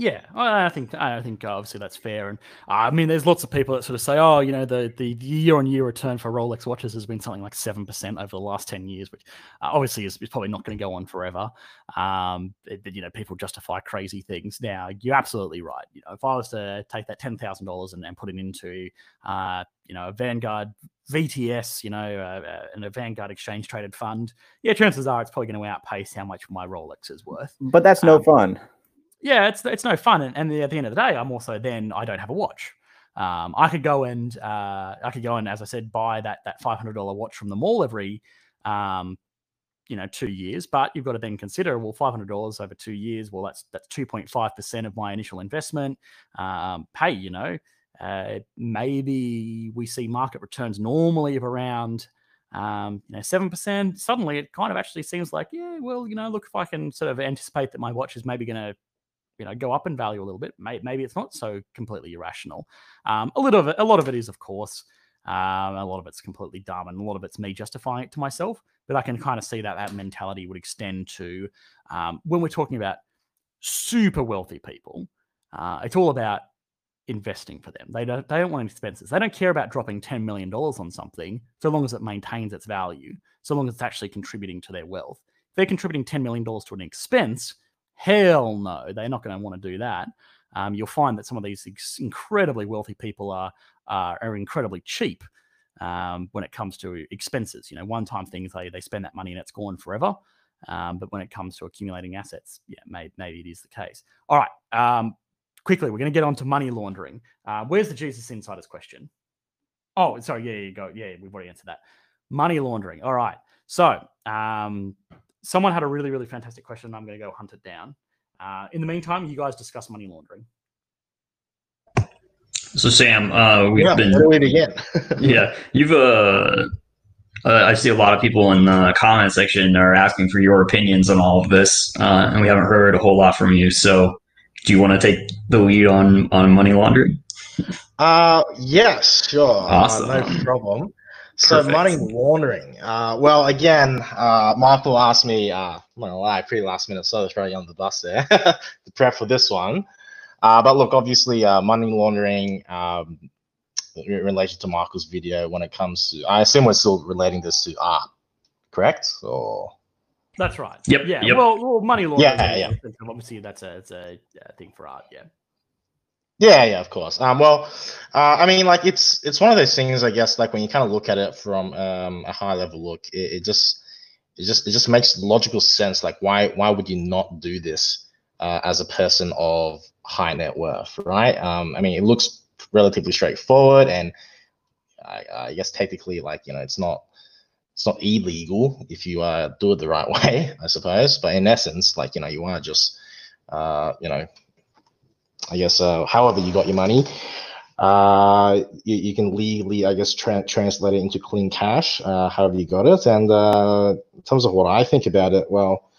Yeah, I think I think obviously that's fair, and uh, I mean, there's lots of people that sort of say, oh, you know, the the year on year return for Rolex watches has been something like seven percent over the last ten years, which uh, obviously is, is, probably not going to go on forever. Um, you know, people justify crazy things. Now, you're absolutely right. You know, if I was to take that ten thousand dollars and put it into, uh, you know, a Vanguard VTS, you know, uh, uh, and a Vanguard exchange traded fund, yeah, chances are it's probably going to outpace how much my Rolex is worth. But that's no Um, fun. Yeah, it's it's no fun. And, and at the end of the day, I'm also then I don't have a watch. Um, I could go and uh, I could go and, as I said, buy that that five hundred dollar watch from the mall every, um, you know, two years. But you've got to then consider, well, five hundred dollars over two years. Well, that's that's two point five percent of my initial investment. Um, hey, you know, uh, maybe we see market returns normally of around um, you know, seven percent. Suddenly, it kind of actually seems like, yeah, well, you know, look, if I can sort of anticipate that my watch is maybe going to you know go up in value a little bit. Maybe, maybe it's not so completely irrational. Um, a little of it, a lot of it is, of course, um, a lot of it's completely dumb, and a lot of it's me justifying it to myself. But I can kind of see that that mentality would extend to um, when we're talking about super wealthy people. Uh, it's all about investing for them. They don't they don't want expenses. They don't care about dropping ten million dollars on something so long as it maintains its value, so long as it's actually contributing to their wealth. If they're contributing ten million dollars to an expense, Hell no, they're not going to want to do that. Um, you'll find that some of these incredibly wealthy people are are, are incredibly cheap um, when it comes to expenses. You know, one time things they they spend that money and it's gone forever. Um, but when it comes to accumulating assets, yeah, maybe, maybe it is the case. All right, um, quickly, we're going to get on to money laundering. Uh, where's the Jesus Insiders question? Oh, sorry, yeah, you go. Yeah, we've already answered that. Money laundering. All right. So, um, someone had a really, really fantastic question. I'm going to go hunt it down. Uh, in the meantime, you guys discuss money laundering. So Sam, uh, we've yeah, been where do we begin? yeah, you've uh, uh, I see a lot of people in the comment section are asking for your opinions on all of this, uh, and we haven't heard a whole lot from you. So, do you want to take the lead on on money laundering? Uh, yes, sure. Awesome. Uh, no problem. So Perfect. money laundering. Uh, well, again, uh, Michael asked me. Uh, I'm not gonna lie, pretty last minute, so I was throwing you on the bus there to prep for this one. Uh, but look, obviously, uh, money laundering. Um, in relation to Michael's video, when it comes to, I assume we're still relating this to art, correct? Or That's right. Yep, Yeah. yep. Well, well, money laundering. Yeah, is- yeah. Obviously, that's a, it's a, a thing for art. Yeah. Yeah, yeah, of course. Um, well, uh, I mean, like it's it's one of those things, I guess. Like when you kind of look at it from um, a high level look, it, it just it just it just makes logical sense. Like why why would you not do this uh, as a person of high net worth, right? Um, I mean, it looks relatively straightforward, and I, I guess technically, like you know, it's not it's not illegal if you uh, do it the right way, I suppose. But in essence, like you know, you are just uh, you know I guess uh, however you got your money, uh, you, you can legally, I guess, tra- translate it into clean cash, uh, however you got it. And uh, in terms of what I think about it, well,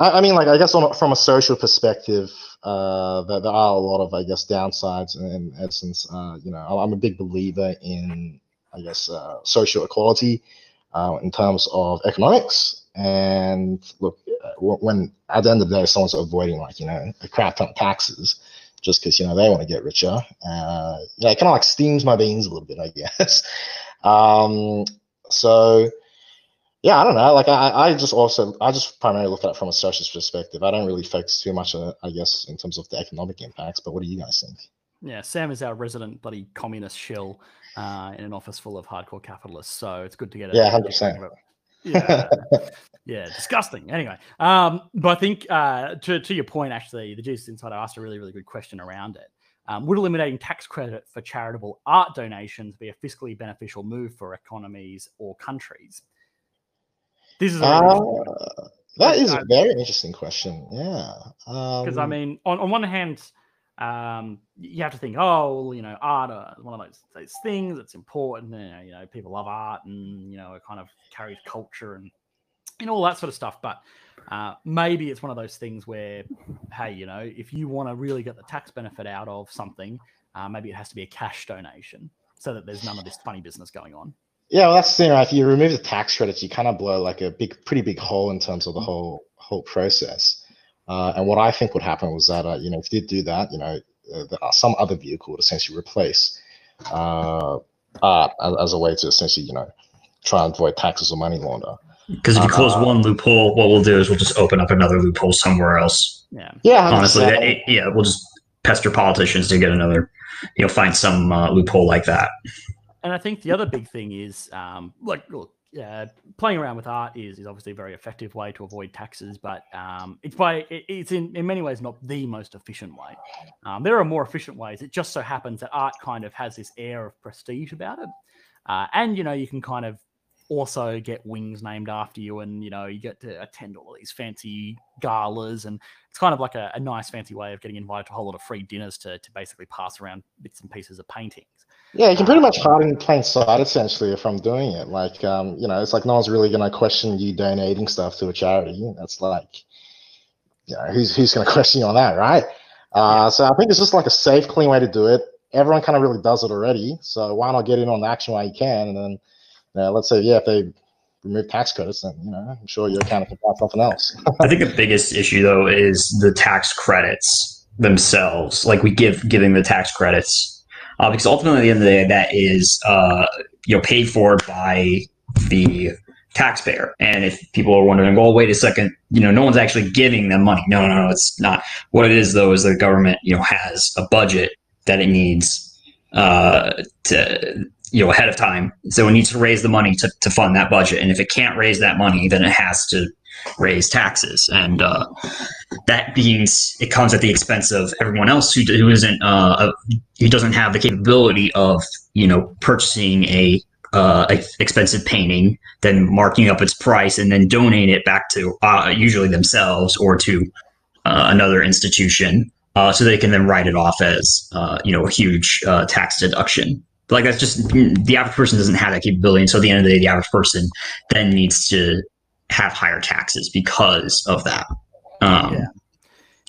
I, I mean, like, I guess on, from a social perspective, uh, there, there are a lot of, I guess, downsides in, in essence. Uh, you know, I'm a big believer in, I guess, uh, social equality uh, in terms of economics. And look, when at the end of the day, someone's avoiding like you know a crap ton of taxes just because you know they want to get richer, uh, you know, it kind of like steams my beans a little bit, I guess. Um, so yeah, I don't know. Like I, I just also I just primarily look at it from a socialist perspective. I don't really focus too much on it, I guess, in terms of the economic impacts. But what do you guys think? Yeah. Sam is our resident bloody communist shill uh, in an office full of hardcore capitalists. So it's good to get a Yeah, 100%. perspective. Yeah. yeah, disgusting. Anyway, um, but I think uh, to to your point, actually, the Jesus Insider asked a really really good question around it. Um, would eliminating tax credit for charitable art donations be a fiscally beneficial move for economies or countries? This is. Uh, that is a very interesting question. Yeah. because I Um, mean, on, on one hand, um, you have to think, oh, well, you know, art, uh, one of those those things that's important. You know, you know, people love art, and you know, it kind of carries culture and and all that sort of stuff. But uh, maybe it's one of those things where, hey, you know, if you want to really get the tax benefit out of something, uh, maybe it has to be a cash donation so that there's none of this funny business going on. Yeah, well, that's the thing, right? If you remove the tax credits, you kind of blow like a big, pretty big hole in terms of the whole whole process. Uh, and what I think would happen was that, uh, you know, if you did do that, you know, uh, there are some other vehicle would essentially replace uh, art as, as a way to essentially, you know, try and avoid taxes or money launder. Because if you close Uh, one loophole, what we'll do is we'll just open up another loophole somewhere else. Yeah. Yeah, Honestly, that, it- yeah, we'll just pester politicians to get another, you know, find some uh, loophole like that. And I think the other big thing is, um, like, look, uh, playing around with art is, is obviously a very effective way to avoid taxes, but um, it's by it, it's in, in many ways not the most efficient way. Um, there are more efficient ways. It just so happens that art kind of has this air of prestige about it, uh, and you know you can kind of also get wings named after you, and you know you get to attend all these fancy galas, and it's kind of like a, a nice fancy way of getting invited to a whole lot of free dinners to to basically pass around bits and pieces of paintings. Yeah, you can pretty much hide in plain sight essentially from doing it. Like, um, you know, it's like no one's really going to question you donating stuff to a charity. That's like, you know, who's who's going to question you on that, right? Uh, so I think it's just like a safe, clean way to do it. Everyone kind of really does it already, so why not get in on the action while you can? And then, you know, let's say, yeah, if they remove tax credits, then you know, I'm sure you're accounting for something else. I think the biggest issue though is the tax credits themselves. Like we give giving the tax credits, uh, because ultimately at the end of the day, that is uh, you know paid for by the taxpayer. And if people are wondering, well, wait a second, you know, no one's actually giving them money. No, no, no, it's not. What it is though is the government, you know, has a budget that it needs uh, to you know ahead of time. So it needs to raise the money to, to fund that budget. And if it can't raise that money, then it has to raise taxes. And uh, that means it comes at the expense of everyone else who, who isn't uh, who doesn't have the capability of you know purchasing a uh, expensive painting, then marking up its price, and then donate it back to uh, usually themselves or to uh, another institution, uh, so they can then write it off as uh, you know a huge uh, tax deduction. But like that's just the average person doesn't have that capability, and so at the end of the day, the average person then needs to have higher taxes because of that. Um, Yeah.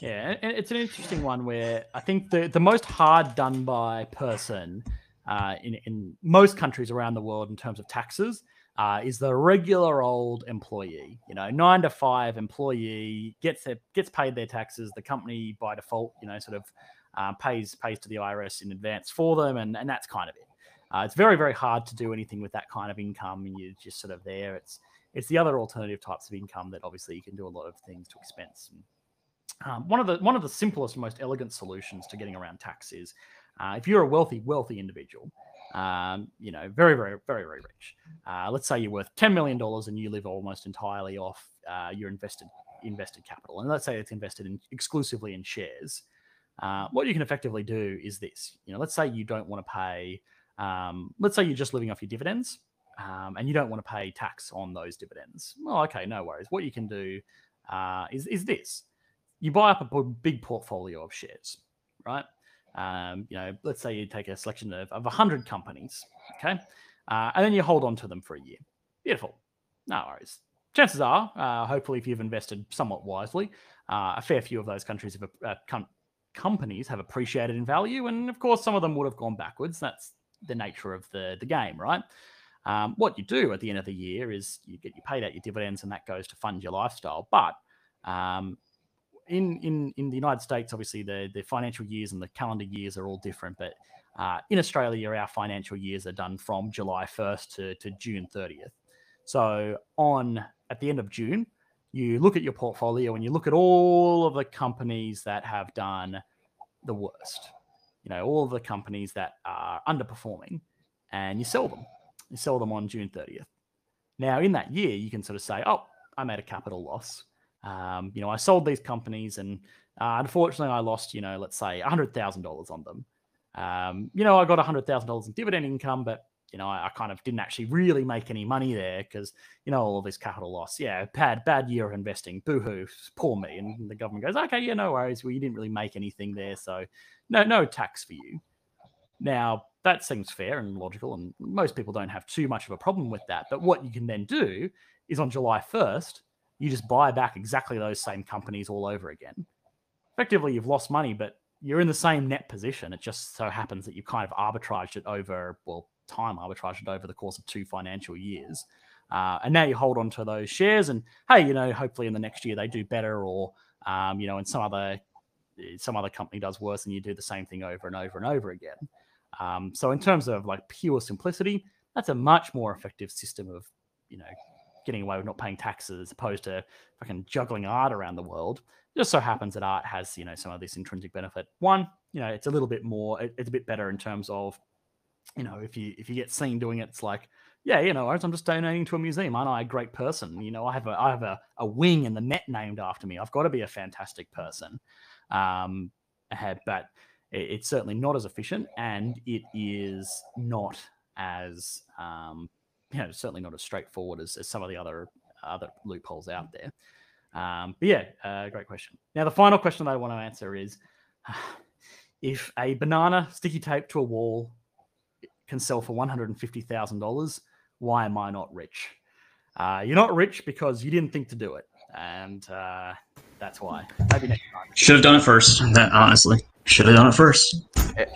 Yeah, and it's an interesting one where I think the, the most hard done by person uh, in, in most countries around the world in terms of taxes uh, is the regular old employee. You know, nine to five employee gets their, gets paid their taxes. The company by default, you know, sort of uh, pays pays to the IRS in advance for them, and, and that's kind of it. Uh, it's very very hard to do anything with that kind of income, and you're just sort of there. It's it's the other alternative types of income that obviously you can do a lot of things to expense. Um, one of the one of the simplest most elegant solutions to getting around tax is uh, if you're a wealthy wealthy individual, um, you know, very very very very rich. Uh, let's say you're worth ten million dollars and you live almost entirely off uh, your invested invested capital, and let's say it's invested in exclusively in shares. Uh, what you can effectively do is this. You know, let's say you don't want to pay. Um, let's say you're just living off your dividends, um, and you don't want to pay tax on those dividends. Well, okay, no worries. What you can do uh, is is this: you buy up a big portfolio of shares, right? Um, you know, let's say you take a selection of, of 100 companies, okay? Uh, and then you hold on to them for a year. Beautiful. No worries. Chances are, uh, hopefully, if you've invested somewhat wisely, uh, a fair few of those countries have, uh, com- companies have appreciated in value. And of course, some of them would have gone backwards. That's the nature of the, the game, right? Um, what you do at the end of the year is you get you paid out your dividends, and that goes to fund your lifestyle. But um, in in in the United States, obviously the the financial years and the calendar years are all different. But uh, in Australia, our financial years are done from July 1st to, to June 30th. So on at the end of June, you look at your portfolio and you look at all of the companies that have done the worst. You know, all of the companies that are underperforming, and you sell them. You sell them on June 30th. Now, in that year, you can sort of say, "Oh, I made a capital loss." Um, you know, I sold these companies and Uh, unfortunately, I lost, you know, let's say $100,000 on them. Um, you know, I got $100,000 in dividend income, but, you know, I, I, kind of didn't actually really make any money there because, you know, all of this capital loss. Yeah, bad, bad year of investing. Boo Boohoo, poor me. And the government goes, okay, yeah, no worries. Well, you didn't really make anything there. So no, no tax for you. Now, that seems fair and logical, and most people don't have too much of a problem with that. But what you can then do is on July 1st, you just buy back exactly those same companies all over again. Effectively, you've lost money, but you're in the same net position. It just so happens that you kind of arbitraged it over, well, time arbitraged it over the course of two financial years. Uh, and now you hold on to those shares, and hey, you know, hopefully in the next year they do better, or um, you know, in some other some other company does worse, and you do the same thing over and over and over again. Um, so in terms of like pure simplicity, that's a much more effective system of, you know, getting away with not paying taxes as opposed to fucking juggling art around the world. It just so happens that art has, you know, some of this intrinsic benefit. One, you know, it's a little bit more, it, it's a bit better in terms of, you know, if you if you get seen doing it, it's like, yeah, you know, I'm just donating to a museum. Aren't I a great person? You know, I have a I have a, a wing in the Met named after me. I've got to be a fantastic person. Um, but it's certainly not as efficient and it is not as um, you know certainly not as straightforward as, as some of the other other loopholes out there. Um, but yeah uh, great question. Now the final question that i want to answer is if a banana sticky tape to a wall can sell for $150000 why am i not rich? Uh, you're not rich because you didn't think to do it and uh, that's why. Maybe next time. Should have done it first honestly should have done it first.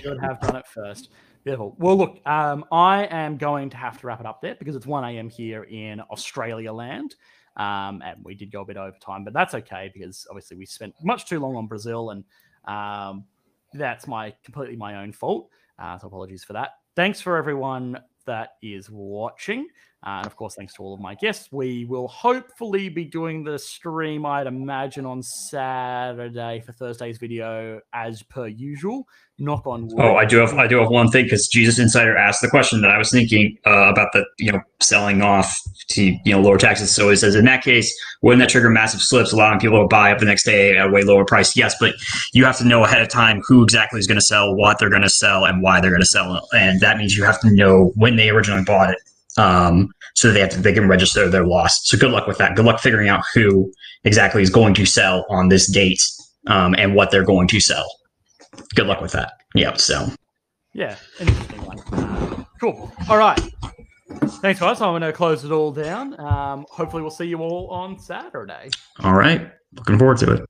Should have done it first. Beautiful. Well, look, um, I am going to have to wrap it up there because it's 1 a.m. here in Australia land. Um, and we did go a bit over time, but that's okay because obviously we spent much too long on Brazil, and um, that's my completely my own fault. Uh, so apologies for that. Thanks for everyone that is watching. Uh, and of course, thanks to all of my guests. We will hopefully be doing the stream, I'd imagine, on Saturday for Thursday's video as per usual. Knock on wood. Oh, I do have I do have one thing because Jesus Insider asked the question that I was thinking uh, about the you know selling off to you know lower taxes. So he says in that case, wouldn't that trigger massive slips, allowing people to buy up the next day at a way lower price? Yes, but you have to know ahead of time who exactly is going to sell, what they're going to sell, and why they're going to sell it, and that means you have to know when they originally bought it um, so they have to, they can register their loss. So good luck with that. Good luck figuring out who exactly is going to sell on this date um, and what they're going to sell. Good luck with that. Yep. So. Yeah, interesting one. Cool. All right. Thanks, guys. I'm going to close it all down. Um, hopefully, we'll see you all on Saturday. All right. Looking forward to it.